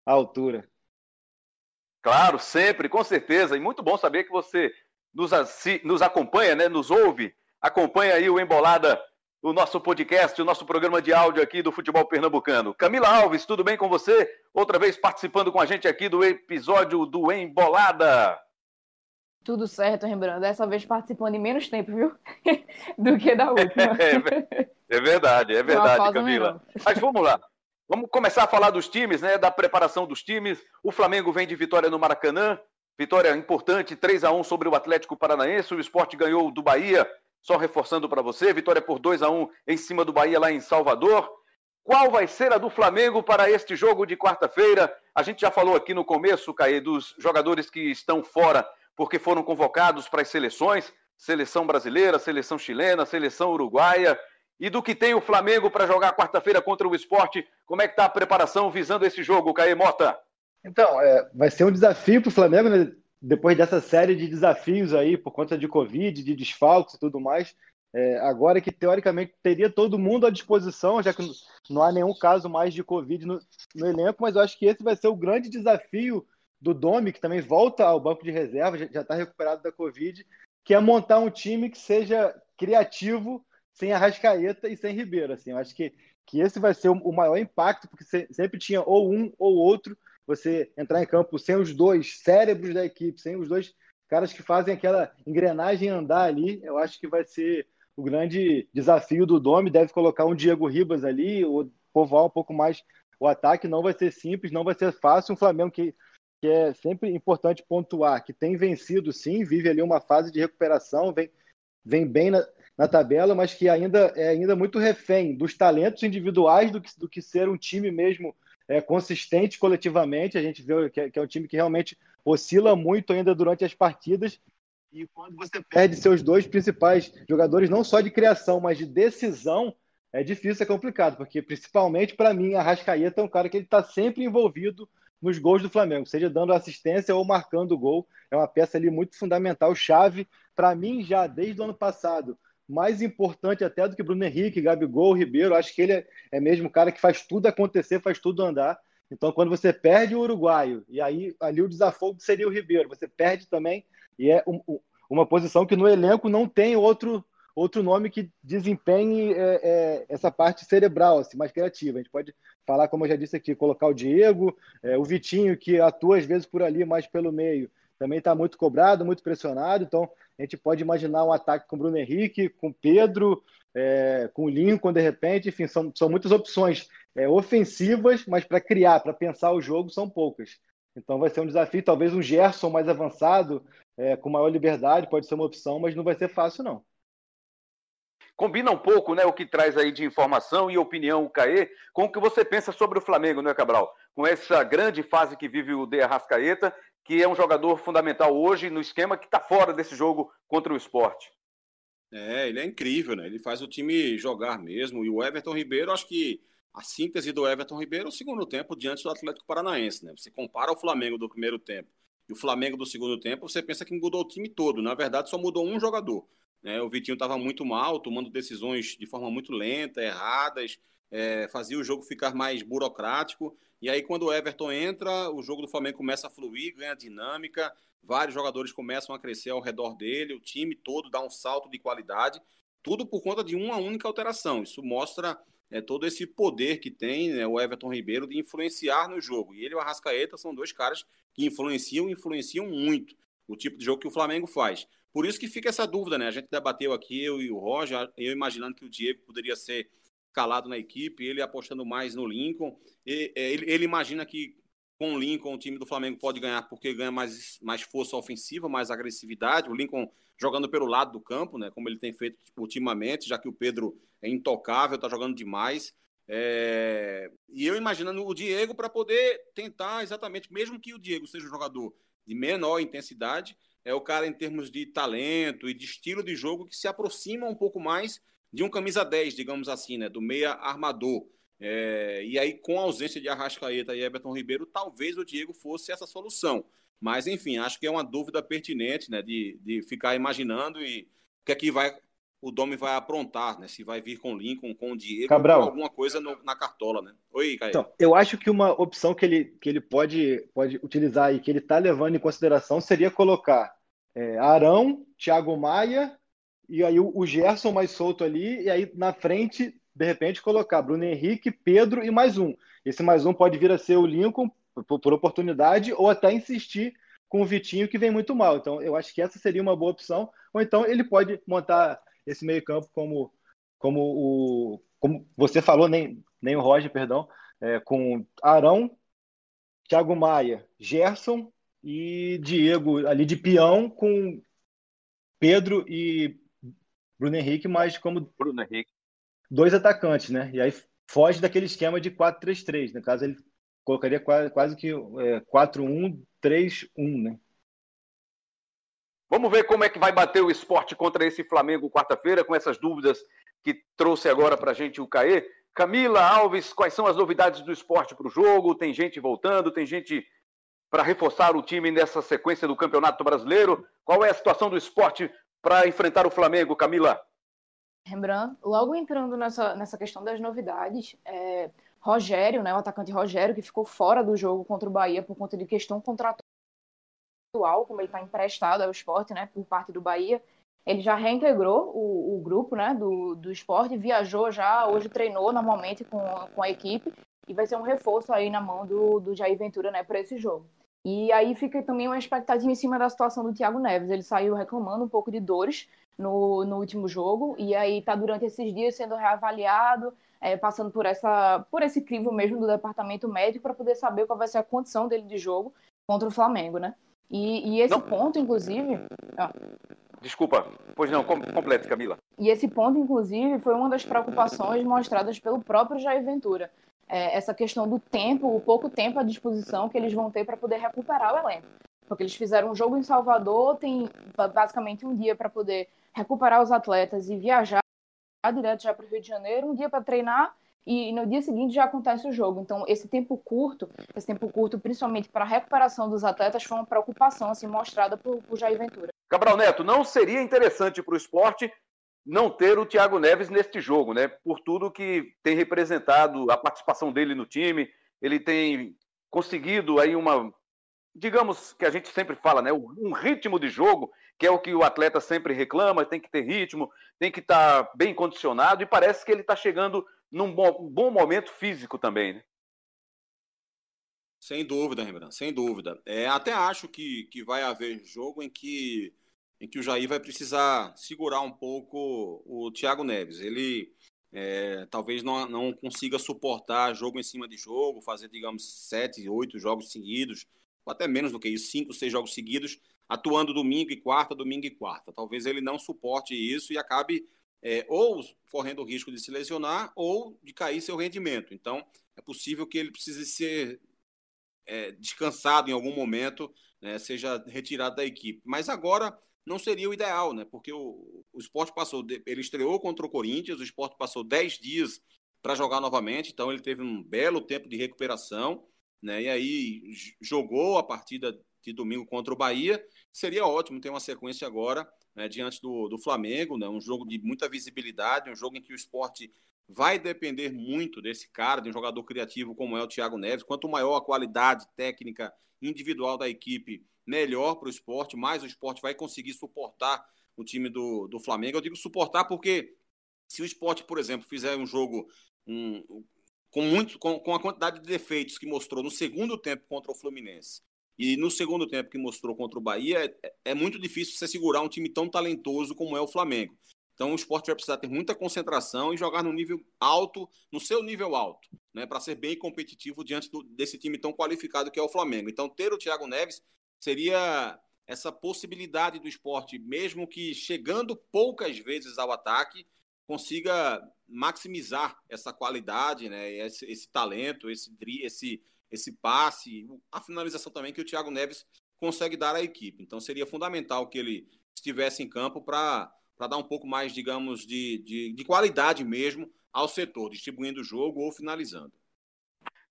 à altura. Claro, sempre, com certeza. E muito bom saber que você nos, nos acompanha, né, nos ouve, acompanha aí o Embolada, o nosso podcast, o nosso programa de áudio aqui do Futebol Pernambucano. Camila Alves, tudo bem com você? Outra vez participando com a gente aqui do episódio do Embolada. Tudo certo, Rembrandt. Dessa vez participando em menos tempo, viu? do que da última. É, é verdade, é verdade, Camila. Mas vamos lá. Vamos começar a falar dos times, né? Da preparação dos times. O Flamengo vem de vitória no Maracanã. Vitória importante, 3 a 1 sobre o Atlético Paranaense. O esporte ganhou do Bahia, só reforçando para você. Vitória por 2 a 1 em cima do Bahia lá em Salvador. Qual vai ser a do Flamengo para este jogo de quarta-feira? A gente já falou aqui no começo, Caê, dos jogadores que estão fora porque foram convocados para as seleções, seleção brasileira, seleção chilena, seleção uruguaia e do que tem o Flamengo para jogar quarta-feira contra o esporte. Como é que está a preparação visando esse jogo, Caê Mota? Então, é, vai ser um desafio para o Flamengo, né? depois dessa série de desafios aí, por conta de Covid, de desfalques e tudo mais. É, agora que teoricamente teria todo mundo à disposição, já que não há nenhum caso mais de Covid no, no elenco, mas eu acho que esse vai ser o grande desafio do Domi, que também volta ao banco de reserva, já está recuperado da Covid, que é montar um time que seja criativo sem Arrascaeta e sem Ribeiro. Assim, eu acho que, que esse vai ser o maior impacto, porque sempre tinha ou um ou outro. Você entrar em campo sem os dois cérebros da equipe, sem os dois caras que fazem aquela engrenagem andar ali, eu acho que vai ser o grande desafio do Domi. Deve colocar um Diego Ribas ali, ou povoar um pouco mais o ataque. Não vai ser simples, não vai ser fácil. Um Flamengo que que é sempre importante pontuar, que tem vencido sim, vive ali uma fase de recuperação, vem, vem bem na, na tabela, mas que ainda é ainda muito refém dos talentos individuais do que, do que ser um time mesmo é, consistente coletivamente. A gente vê que é, que é um time que realmente oscila muito ainda durante as partidas. E quando você perde seus dois principais jogadores, não só de criação, mas de decisão, é difícil, é complicado, porque principalmente para mim, a Rascaeta é um cara que ele está sempre envolvido nos gols do Flamengo, seja dando assistência ou marcando gol. É uma peça ali muito fundamental, chave, para mim já desde o ano passado. Mais importante até do que Bruno Henrique, Gabigol, Ribeiro. Acho que ele é, mesmo o cara que faz tudo acontecer, faz tudo andar. Então, quando você perde o uruguaio, e aí ali o desafogo seria o Ribeiro, você perde também, e é um, um, uma posição que no elenco não tem outro outro nome que desempenhe é, é, essa parte cerebral, assim, mais criativa. A gente pode falar, como eu já disse aqui, colocar o Diego, é, o Vitinho, que atua às vezes por ali, mais pelo meio, também está muito cobrado, muito pressionado. Então, a gente pode imaginar um ataque com Bruno Henrique, com Pedro, é, com Lincoln, de repente. Enfim, são, são muitas opções é, ofensivas, mas para criar, para pensar o jogo, são poucas. Então, vai ser um desafio. Talvez um Gerson mais avançado, é, com maior liberdade, pode ser uma opção, mas não vai ser fácil, não combina um pouco né, o que traz aí de informação e opinião o Caê com o que você pensa sobre o Flamengo, né, Cabral? Com essa grande fase que vive o De Arrascaeta, que é um jogador fundamental hoje no esquema que está fora desse jogo contra o esporte. É, ele é incrível, né? Ele faz o time jogar mesmo. E o Everton Ribeiro, acho que a síntese do Everton Ribeiro é o segundo tempo diante do Atlético Paranaense, né? Você compara o Flamengo do primeiro tempo e o Flamengo do segundo tempo, você pensa que mudou o time todo. Na verdade, só mudou um jogador. Né? O Vitinho estava muito mal, tomando decisões de forma muito lenta, erradas, é, fazia o jogo ficar mais burocrático. E aí, quando o Everton entra, o jogo do Flamengo começa a fluir, ganha dinâmica, vários jogadores começam a crescer ao redor dele, o time todo dá um salto de qualidade, tudo por conta de uma única alteração. Isso mostra é, todo esse poder que tem né, o Everton Ribeiro de influenciar no jogo. E ele e o Arrascaeta são dois caras que influenciam, influenciam muito o tipo de jogo que o Flamengo faz. Por isso que fica essa dúvida, né? A gente debateu aqui, eu e o Roger, eu imaginando que o Diego poderia ser calado na equipe, ele apostando mais no Lincoln. E, é, ele, ele, imagina que com o Lincoln o time do Flamengo pode ganhar porque ganha mais, mais força ofensiva, mais agressividade. O Lincoln jogando pelo lado do campo, né? Como ele tem feito ultimamente, já que o Pedro é intocável, está jogando demais. É... E eu imaginando o Diego para poder tentar exatamente, mesmo que o Diego seja um jogador de menor intensidade, é o cara em termos de talento e de estilo de jogo que se aproxima um pouco mais de um camisa 10, digamos assim, né, do meia armador. É, e aí, com a ausência de Arrascaeta e Everton Ribeiro, talvez o Diego fosse essa solução. Mas, enfim, acho que é uma dúvida pertinente, né, de, de ficar imaginando e o que é que vai, o Domi vai aprontar, né, se vai vir com o Lincoln, com o Diego, Cabral. com alguma coisa no, na cartola, né. Oi, Caio. Então, eu acho que uma opção que ele, que ele pode, pode utilizar e que ele está levando em consideração seria colocar é, Arão, Thiago Maia e aí o, Gerson mais solto ali, e aí na frente, de repente, colocar Bruno Henrique, Pedro e mais um. Esse mais um pode vir a ser o Lincoln por, por oportunidade, ou até insistir com o Vitinho, que vem muito mal. Então, eu acho que essa seria uma boa opção. Ou então ele pode montar esse meio-campo como, como o. Como você falou, nem, nem o Roger, perdão, é, com Arão, Thiago Maia, Gerson e Diego ali de peão com Pedro e Bruno Henrique, mas como Bruno Henrique. dois atacantes, né? E aí foge daquele esquema de 4-3-3. No caso, ele colocaria quase, quase que é, 4-1-3-1, né? Vamos ver como é que vai bater o esporte contra esse Flamengo quarta-feira, com essas dúvidas que trouxe agora para a gente o Caê. Camila Alves, quais são as novidades do esporte para o jogo? Tem gente voltando, tem gente para reforçar o time nessa sequência do Campeonato Brasileiro? Qual é a situação do esporte para enfrentar o Flamengo, Camila? Rembrandt, logo entrando nessa, nessa questão das novidades, é, Rogério, né, o atacante Rogério, que ficou fora do jogo contra o Bahia por conta de questão contratual, como ele está emprestado ao esporte, né, por parte do Bahia, ele já reintegrou o, o grupo né, do, do esporte, viajou já, hoje treinou normalmente com, com a equipe e vai ser um reforço aí na mão do, do Jair Ventura né, para esse jogo. E aí fica também uma expectativa em cima da situação do Thiago Neves. Ele saiu reclamando um pouco de dores no, no último jogo, e aí está durante esses dias sendo reavaliado, é, passando por, essa, por esse crivo mesmo do departamento médico para poder saber qual vai ser a condição dele de jogo contra o Flamengo, né? E, e esse não. ponto, inclusive. Ah. Desculpa, pois não, complete, Camila. E esse ponto, inclusive, foi uma das preocupações mostradas pelo próprio Jair Ventura é, essa questão do tempo, o pouco tempo à disposição que eles vão ter para poder recuperar o elenco. Porque eles fizeram um jogo em Salvador, tem basicamente um dia para poder recuperar os atletas e viajar direto já para o Rio de Janeiro, um dia para treinar e no dia seguinte já acontece o jogo. Então, esse tempo curto, esse tempo curto, principalmente para a recuperação dos atletas, foi uma preocupação assim, mostrada por, por Jair Ventura. Cabral Neto, não seria interessante para o esporte não ter o Thiago Neves neste jogo, né? Por tudo que tem representado a participação dele no time, ele tem conseguido aí uma, digamos que a gente sempre fala, né? Um ritmo de jogo, que é o que o atleta sempre reclama, tem que ter ritmo, tem que estar tá bem condicionado, e parece que ele está chegando num bom, bom momento físico também, né? Sem dúvida, Rembrandt, sem dúvida. É, até acho que, que vai haver jogo em que em que o Jair vai precisar segurar um pouco o Thiago Neves. Ele é, talvez não, não consiga suportar jogo em cima de jogo, fazer, digamos, sete, oito jogos seguidos, ou até menos do que isso, cinco, seis jogos seguidos, atuando domingo e quarta, domingo e quarta. Talvez ele não suporte isso e acabe é, ou correndo o risco de se lesionar ou de cair seu rendimento. Então, é possível que ele precise ser é, descansado em algum momento, né, seja retirado da equipe. Mas agora não seria o ideal, né? Porque o, o esporte passou, ele estreou contra o Corinthians, o esporte passou 10 dias para jogar novamente, então ele teve um belo tempo de recuperação, né? E aí jogou a partida de domingo contra o Bahia. Seria ótimo ter uma sequência agora né, diante do, do Flamengo, né? Um jogo de muita visibilidade, um jogo em que o esporte vai depender muito desse cara, de um jogador criativo como é o Thiago Neves. Quanto maior a qualidade técnica individual da equipe, melhor para o esporte, mais o esporte vai conseguir suportar o time do, do Flamengo. Eu digo suportar porque se o esporte, por exemplo, fizer um jogo um, com, muito, com, com a quantidade de defeitos que mostrou no segundo tempo contra o Fluminense e no segundo tempo que mostrou contra o Bahia, é, é muito difícil você segurar um time tão talentoso como é o Flamengo. Então o esporte vai precisar ter muita concentração e jogar no nível alto, no seu nível alto, né, para ser bem competitivo diante do, desse time tão qualificado que é o Flamengo. Então ter o Thiago Neves seria essa possibilidade do esporte, mesmo que chegando poucas vezes ao ataque, consiga maximizar essa qualidade, né, esse, esse talento, esse, esse, esse passe, a finalização também que o Thiago Neves consegue dar à equipe. Então seria fundamental que ele estivesse em campo para dar um pouco mais, digamos, de, de, de, qualidade mesmo ao setor, distribuindo o jogo ou finalizando.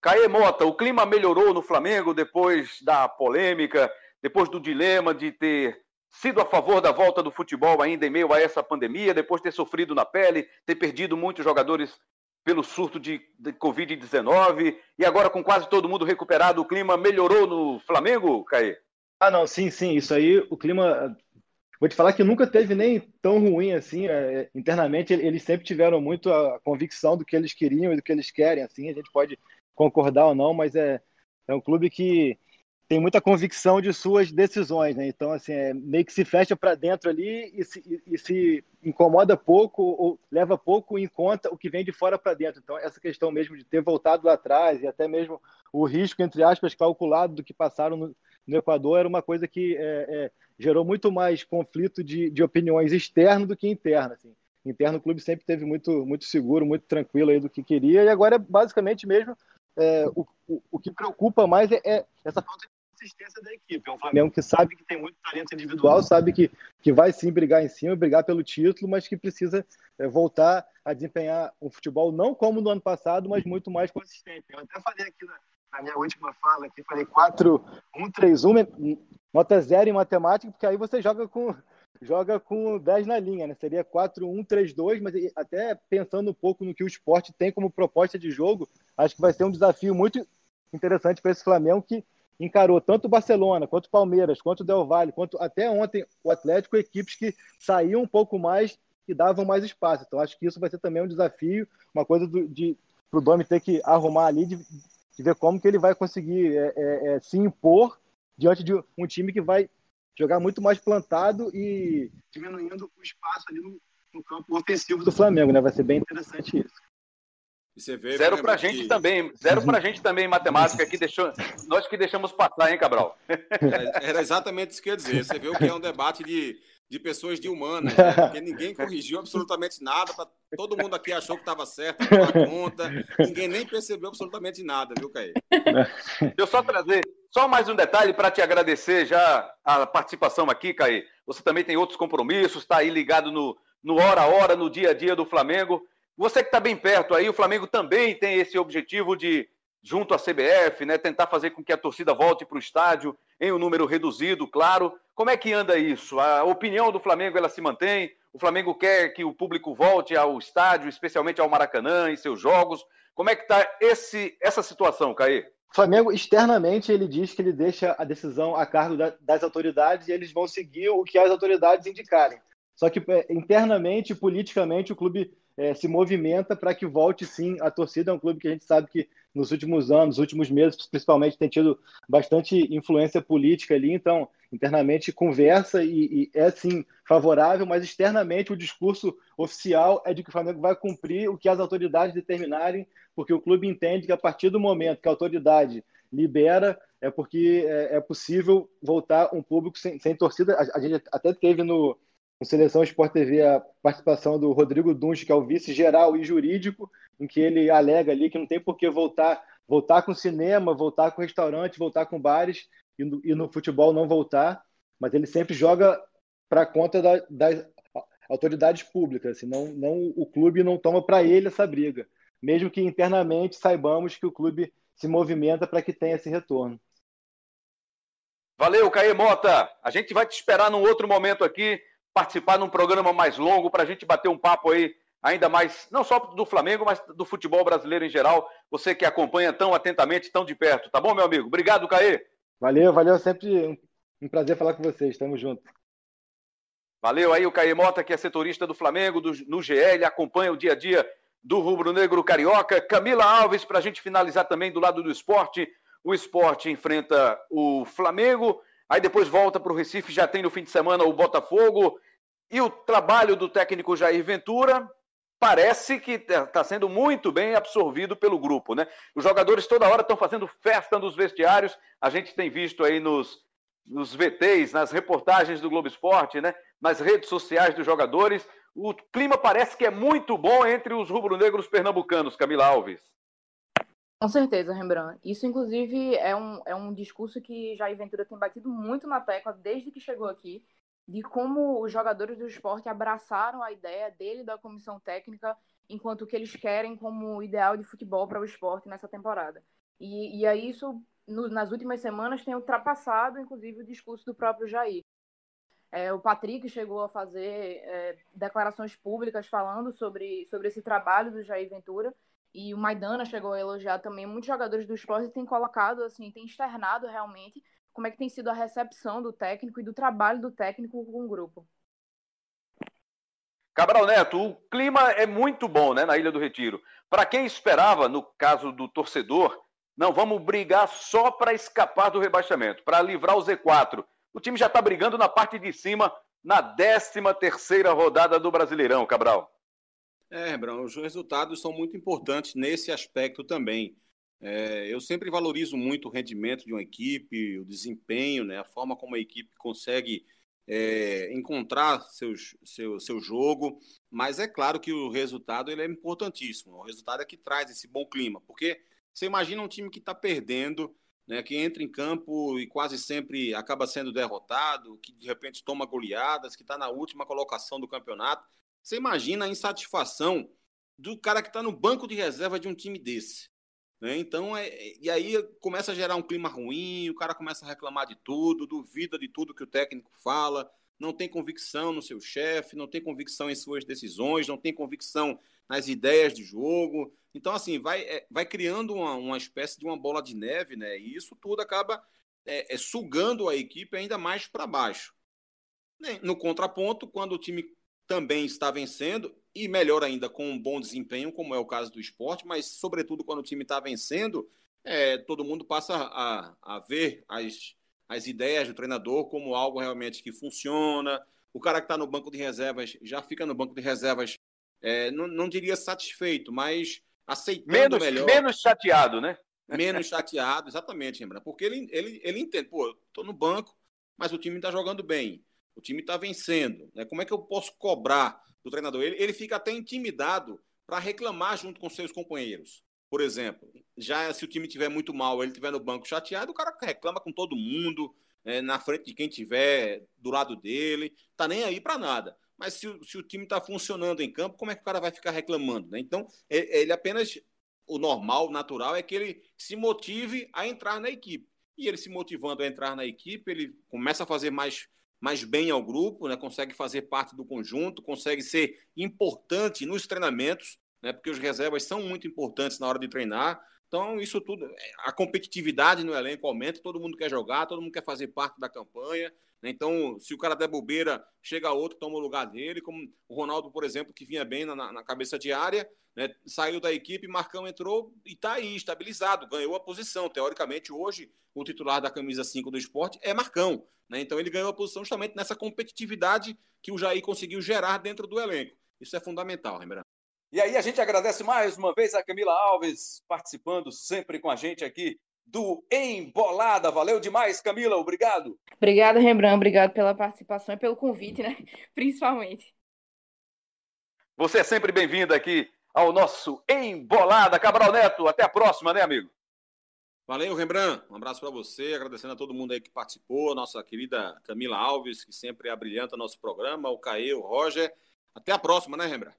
Caê Mota, o clima melhorou no Flamengo depois da polêmica, depois do dilema de ter sido a favor da volta do futebol ainda em meio a essa pandemia, depois de ter sofrido na pele, ter perdido muitos jogadores pelo surto de, de Covid-19 e agora com quase todo mundo recuperado, o clima melhorou no Flamengo, Caê? Ah, não, sim, sim, isso aí, o clima Vou te falar que nunca teve nem tão ruim assim. É, internamente, eles sempre tiveram muito a convicção do que eles queriam e do que eles querem. Assim, a gente pode concordar ou não, mas é, é um clube que tem muita convicção de suas decisões, né? Então, assim, é, meio que se fecha para dentro ali e se, e, se, incomoda pouco ou leva pouco em conta o que vem de fora para dentro. Então, essa questão mesmo de ter voltado lá atrás e até mesmo o risco, entre aspas, calculado do que passaram no, no Equador era uma coisa que é, é, gerou muito mais conflito de, de opiniões externo do que interno. Assim. Interno, o clube sempre teve muito, muito seguro, muito tranquilo aí do que queria, e agora é basicamente mesmo é, o, o, o, que preocupa mais é, é, essa falta de consistência da equipe. É um Flamengo que sabe que tem muito talento individual, sabe que, que vai sim brigar em cima, brigar pelo título, mas que precisa é, voltar a desempenhar um futebol não como no ano passado, mas muito mais consistente. Eu até falei aqui na, na minha última fala aqui, falei 4, 1, 3, 1, nota zero em matemática, porque aí você joga com joga com 10 na linha, né? Seria 4, 1, 3, 2, mas até pensando um pouco no que o esporte tem como proposta de jogo, acho que vai ser um desafio muito interessante para esse Flamengo que encarou tanto o Barcelona, quanto o Palmeiras, quanto o Del Valle, quanto até ontem o Atlético, equipes que saíam um pouco mais e davam mais espaço. Então acho que isso vai ser também um desafio, uma coisa do, de para o Domi ter que arrumar ali, de, de ver como que ele vai conseguir é, é, é, se impor diante de um time que vai jogar muito mais plantado e diminuindo o espaço ali no, no campo ofensivo do Flamengo, né? Vai ser bem interessante isso. Vê, zero para a gente que... também, zero para a gente também em matemática que deixou, nós que deixamos passar, hein, Cabral? Era exatamente isso que eu ia dizer. Você vê o que é um debate de de pessoas de humanas, né? porque ninguém corrigiu absolutamente nada, todo mundo aqui achou que estava certo a conta, ninguém nem percebeu absolutamente nada, viu, Caí? Deixa eu só trazer só mais um detalhe para te agradecer já a participação aqui, Caí. Você também tem outros compromissos, está aí ligado no, no hora a hora, no dia a dia do Flamengo. Você que está bem perto aí, o Flamengo também tem esse objetivo de junto à CBF, né, tentar fazer com que a torcida volte para o estádio em um número reduzido, claro. Como é que anda isso? A opinião do Flamengo ela se mantém? O Flamengo quer que o público volte ao estádio, especialmente ao Maracanã, em seus jogos. Como é que está essa situação, Caê? O Flamengo, externamente, ele diz que ele deixa a decisão a cargo da, das autoridades e eles vão seguir o que as autoridades indicarem. Só que é, internamente, politicamente, o clube é, se movimenta para que volte sim a torcida. É um clube que a gente sabe que nos últimos anos, nos últimos meses, principalmente, tem tido bastante influência política ali. Então, internamente conversa e, e é sim favorável, mas externamente o discurso oficial é de que o Flamengo vai cumprir o que as autoridades determinarem, porque o clube entende que a partir do momento que a autoridade libera, é porque é, é possível voltar um público sem, sem torcida. A, a gente até teve no no Seleção Sport TV a participação do Rodrigo Dunge, que é o vice-geral e jurídico, em que ele alega ali que não tem por que voltar voltar com cinema, voltar com restaurante, voltar com bares e no, e no futebol não voltar, mas ele sempre joga para conta da, das autoridades públicas, assim, não, não, o clube não toma para ele essa briga, mesmo que internamente saibamos que o clube se movimenta para que tenha esse retorno. Valeu, Caê Mota. A gente vai te esperar num outro momento aqui, participar num programa mais longo para a gente bater um papo aí ainda mais, não só do Flamengo, mas do futebol brasileiro em geral. Você que acompanha tão atentamente, tão de perto. Tá bom, meu amigo? Obrigado, Caê. Valeu, valeu. Sempre um prazer falar com vocês. Tamo junto. Valeu aí o Caê Mota, que é setorista do Flamengo, do, no GL, acompanha o dia a dia do Rubro Negro Carioca. Camila Alves, para a gente finalizar também do lado do esporte. O esporte enfrenta o Flamengo, aí depois volta para o Recife, já tem no fim de semana o Botafogo. E o trabalho do técnico Jair Ventura parece que está sendo muito bem absorvido pelo grupo, né? Os jogadores toda hora estão fazendo festa nos vestiários. A gente tem visto aí nos, nos VTs, nas reportagens do Globo Esporte, né? Nas redes sociais dos jogadores. O clima parece que é muito bom entre os rubro-negros pernambucanos, Camila Alves. Com certeza, Rembrandt. Isso, inclusive, é um, é um discurso que Jair Ventura tem batido muito na tecla desde que chegou aqui, de como os jogadores do esporte abraçaram a ideia dele da comissão técnica enquanto que eles querem como ideal de futebol para o esporte nessa temporada. E, e aí isso, no, nas últimas semanas, tem ultrapassado, inclusive, o discurso do próprio Jair. É, o Patrick chegou a fazer é, declarações públicas falando sobre, sobre esse trabalho do Jair Ventura, e o Maidana chegou a elogiar também. Muitos jogadores do esporte têm colocado, assim, têm externado realmente como é que tem sido a recepção do técnico e do trabalho do técnico com o grupo. Cabral Neto, o clima é muito bom né, na Ilha do Retiro. Para quem esperava, no caso do torcedor, não, vamos brigar só para escapar do rebaixamento, para livrar o Z4. O time já está brigando na parte de cima, na 13 terceira rodada do Brasileirão, Cabral. É, Brão, os resultados são muito importantes nesse aspecto também. É, eu sempre valorizo muito o rendimento de uma equipe, o desempenho, né, a forma como a equipe consegue é, encontrar seus, seu, seu jogo, mas é claro que o resultado ele é importantíssimo. O resultado é que traz esse bom clima, porque você imagina um time que está perdendo, né, que entra em campo e quase sempre acaba sendo derrotado, que de repente toma goleadas, que está na última colocação do campeonato. Você imagina a insatisfação do cara que está no banco de reserva de um time desse. Né? Então, é, e aí começa a gerar um clima ruim, o cara começa a reclamar de tudo, duvida de tudo que o técnico fala, não tem convicção no seu chefe, não tem convicção em suas decisões, não tem convicção nas ideias de jogo. Então, assim, vai, é, vai criando uma, uma espécie de uma bola de neve, né? E isso tudo acaba é, é sugando a equipe ainda mais para baixo. No contraponto, quando o time também está vencendo, e melhor ainda com um bom desempenho, como é o caso do esporte, mas sobretudo quando o time está vencendo, é, todo mundo passa a, a ver as, as ideias do treinador como algo realmente que funciona. O cara que está no banco de reservas já fica no banco de reservas, é, não, não diria satisfeito, mas aceitando menos, melhor. Menos chateado, né? Menos chateado, exatamente, lembra? Porque ele, ele, ele entende, pô, estou no banco, mas o time está jogando bem o time está vencendo. Né? Como é que eu posso cobrar do treinador? Ele, ele fica até intimidado para reclamar junto com seus companheiros. Por exemplo, já se o time tiver muito mal, ele estiver no banco chateado, o cara reclama com todo mundo, é, na frente de quem tiver do lado dele, tá nem aí para nada. Mas se, se o time está funcionando em campo, como é que o cara vai ficar reclamando? Né? Então, ele apenas o normal, o natural é que ele se motive a entrar na equipe. E ele se motivando a entrar na equipe, ele começa a fazer mais mais bem ao grupo, né? consegue fazer parte do conjunto, consegue ser importante nos treinamentos, né? porque os reservas são muito importantes na hora de treinar. Então, isso tudo, a competitividade no elenco aumenta, todo mundo quer jogar, todo mundo quer fazer parte da campanha. Né? Então, se o cara der bobeira, chega outro, toma o lugar dele, como o Ronaldo, por exemplo, que vinha bem na, na cabeça de área, né? saiu da equipe, Marcão entrou e está aí, estabilizado, ganhou a posição. Teoricamente, hoje, o titular da camisa 5 do esporte é Marcão. Né? Então, ele ganhou a posição justamente nessa competitividade que o Jair conseguiu gerar dentro do elenco. Isso é fundamental, lembrando. E aí a gente agradece mais uma vez a Camila Alves participando sempre com a gente aqui do Embolada. Valeu demais, Camila. Obrigado. Obrigada, Rembrandt. Obrigado pela participação e pelo convite, né? Principalmente. Você é sempre bem-vindo aqui ao nosso Embolada. Cabral Neto, até a próxima, né, amigo? Valeu, Rembrandt. Um abraço para você, agradecendo a todo mundo aí que participou, nossa querida Camila Alves, que sempre abrilhanta nosso programa, o Caê, o Roger. Até a próxima, né, Rembrandt?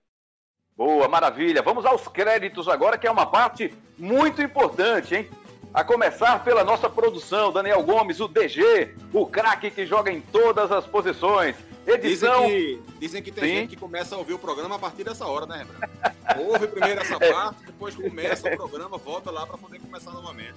Boa, maravilha. Vamos aos créditos agora, que é uma parte muito importante, hein? A começar pela nossa produção, Daniel Gomes, o DG, o craque que joga em todas as posições. Edição. Dizem que, dizem que tem Sim. gente que começa a ouvir o programa a partir dessa hora, né, Rembrandt? Ouve primeiro essa é. parte, depois começa o programa, volta lá para poder começar novamente.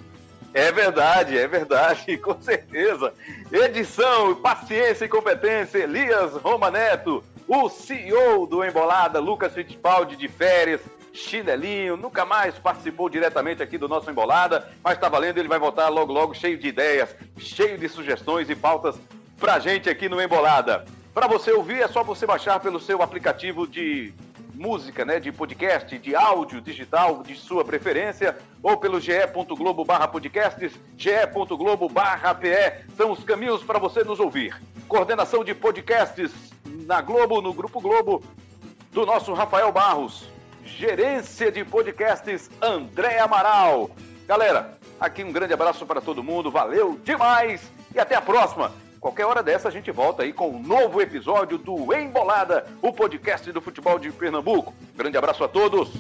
É verdade, é verdade, com certeza. Edição, paciência e competência, Elias Roma Neto, o CEO do Embolada, Lucas Fittipaldi, de férias, chinelinho, nunca mais participou diretamente aqui do nosso Embolada, mas tá valendo, ele vai voltar logo, logo cheio de ideias, cheio de sugestões e pautas pra gente aqui no Embolada. Para você ouvir, é só você baixar pelo seu aplicativo de música, né, de podcast, de áudio digital de sua preferência, ou pelo ge.globo barra podcasts, ge.globo barra PE, são os caminhos para você nos ouvir. Coordenação de podcasts na Globo, no Grupo Globo, do nosso Rafael Barros. Gerência de podcasts, André Amaral. Galera, aqui um grande abraço para todo mundo, valeu demais e até a próxima. Qualquer hora dessa a gente volta aí com um novo episódio do Embolada, o podcast do futebol de Pernambuco. Grande abraço a todos.